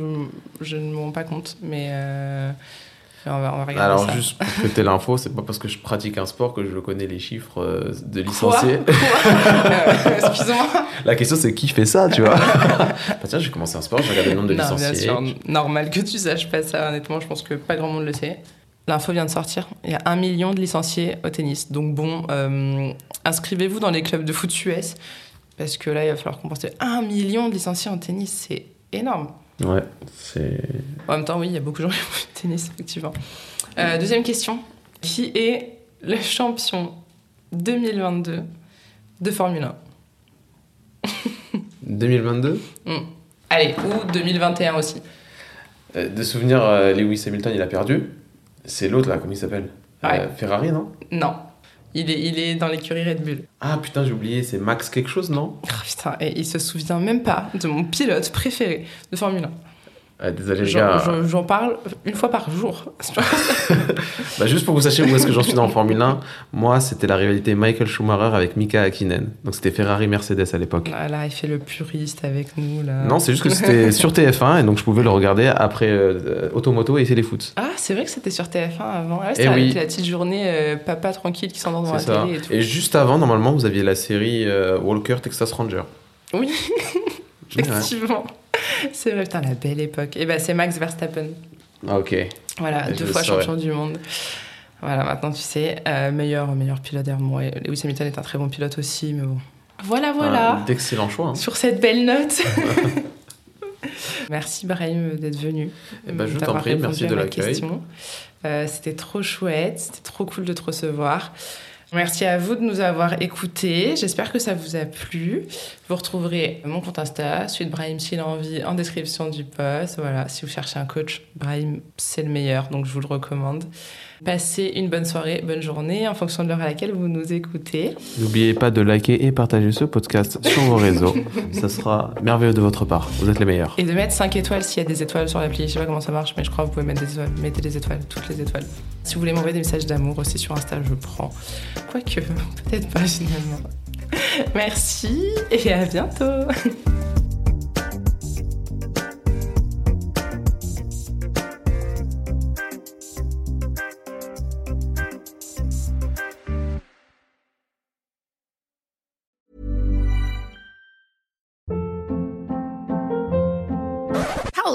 Speaker 2: je ne me rends pas compte. Mais on, va, on va regarder
Speaker 3: Alors,
Speaker 2: ça.
Speaker 3: juste pour que l'info, c'est pas parce que je pratique un sport que je connais les chiffres euh, de licenciés.
Speaker 2: Euh, Excuse-moi.
Speaker 3: La question, c'est qui fait ça, tu vois Bah, Tiens, j'ai commencé un sport, j'ai regardé le nombre de
Speaker 2: Non, bien
Speaker 3: licenciés.
Speaker 2: sûr, normal que tu saches pas ça. Honnêtement, je pense que pas grand monde le sait. L'info vient de sortir. Il y a un million de licenciés au tennis. Donc bon, euh, inscrivez-vous dans les clubs de foot US parce que là, il va falloir compenser un million de licenciés en tennis. C'est énorme.
Speaker 3: Ouais, c'est.
Speaker 2: En même temps, oui, il y a beaucoup de gens qui font du tennis, effectivement. Euh, deuxième question. Qui est le champion 2022 de Formule 1
Speaker 3: 2022
Speaker 2: Hmm. Allez, ou 2021 aussi.
Speaker 3: Euh, De souvenir, euh, Lewis Hamilton, il a perdu. C'est l'autre là, comment il s'appelle?
Speaker 2: Ouais.
Speaker 3: Ferrari, non?
Speaker 2: Non. Il est, il est dans l'écurie Red Bull.
Speaker 3: Ah putain, j'ai oublié, c'est Max quelque chose, non?
Speaker 2: Ah, putain, et il se souvient même pas de mon pilote préféré de Formule 1.
Speaker 3: Ah, Désolé, les
Speaker 2: J'en
Speaker 3: gars.
Speaker 2: j'en- j'en parle une fois par jour.
Speaker 3: Bah, juste pour que vous sachiez où est-ce que j'en suis dans le Formule 1, moi, c'était la rivalité Michael Schumacher avec Mika Hakkinen. Donc c'était Ferrari-Mercedes à l'époque.
Speaker 2: Là, il fait le puriste avec nous. Là.
Speaker 3: Non, c'est juste que c'était sur TF1 et donc je pouvais le regarder après euh, Automoto et Téléfoot.
Speaker 2: Ah, c'est vrai que c'était sur TF1 avant. Ah,
Speaker 3: Eh
Speaker 2: c'était la-
Speaker 3: oui.
Speaker 2: la petite journée euh, papa tranquille qui s'endort devant la
Speaker 3: ça.
Speaker 2: télé et tout.
Speaker 3: Et juste avant, normalement, vous aviez la série euh, Walker Texas Ranger.
Speaker 2: Oui, effectivement. C'est vrai, putain, la belle époque. Et ben, c'est Max Verstappen.
Speaker 3: Ah, ok.
Speaker 2: Voilà,
Speaker 3: Je
Speaker 2: deux fois
Speaker 3: saurais.
Speaker 2: champion du monde. Voilà, maintenant tu sais, euh, meilleur, meilleur pilote d'air. Bon, Lewis Hamilton est un très bon pilote aussi, mais bon. Voilà, voilà.
Speaker 3: Ah, D'excellents choix. hein.
Speaker 2: Sur cette belle note. merci Brahim d'être venu.
Speaker 3: Eh ben, je t'en prie, merci de l'accueil.
Speaker 2: question. Euh, c'était trop chouette, c'était trop cool de te recevoir. Merci à vous de nous avoir écoutés. J'espère que ça vous a plu. Vous retrouverez mon compte Insta, de Brahim s'il a envie, en description du post. Voilà, si vous cherchez un coach, Brahim, c'est le meilleur, donc je vous le recommande. Passez une bonne soirée, bonne journée, en fonction de l'heure à laquelle vous nous écoutez.
Speaker 3: N'oubliez pas de liker et partager ce podcast sur vos réseaux. Ça sera merveilleux de votre part. Vous êtes les meilleurs.
Speaker 2: Et de mettre 5 étoiles s'il y a des étoiles sur l'appli. Je sais pas comment ça marche, mais je crois que vous pouvez mettre des étoiles. Mettez des étoiles, toutes les étoiles. Si vous voulez m'envoyer des messages d'amour aussi sur Insta, je prends. Quoique, peut-être pas finalement. Merci et à bientôt.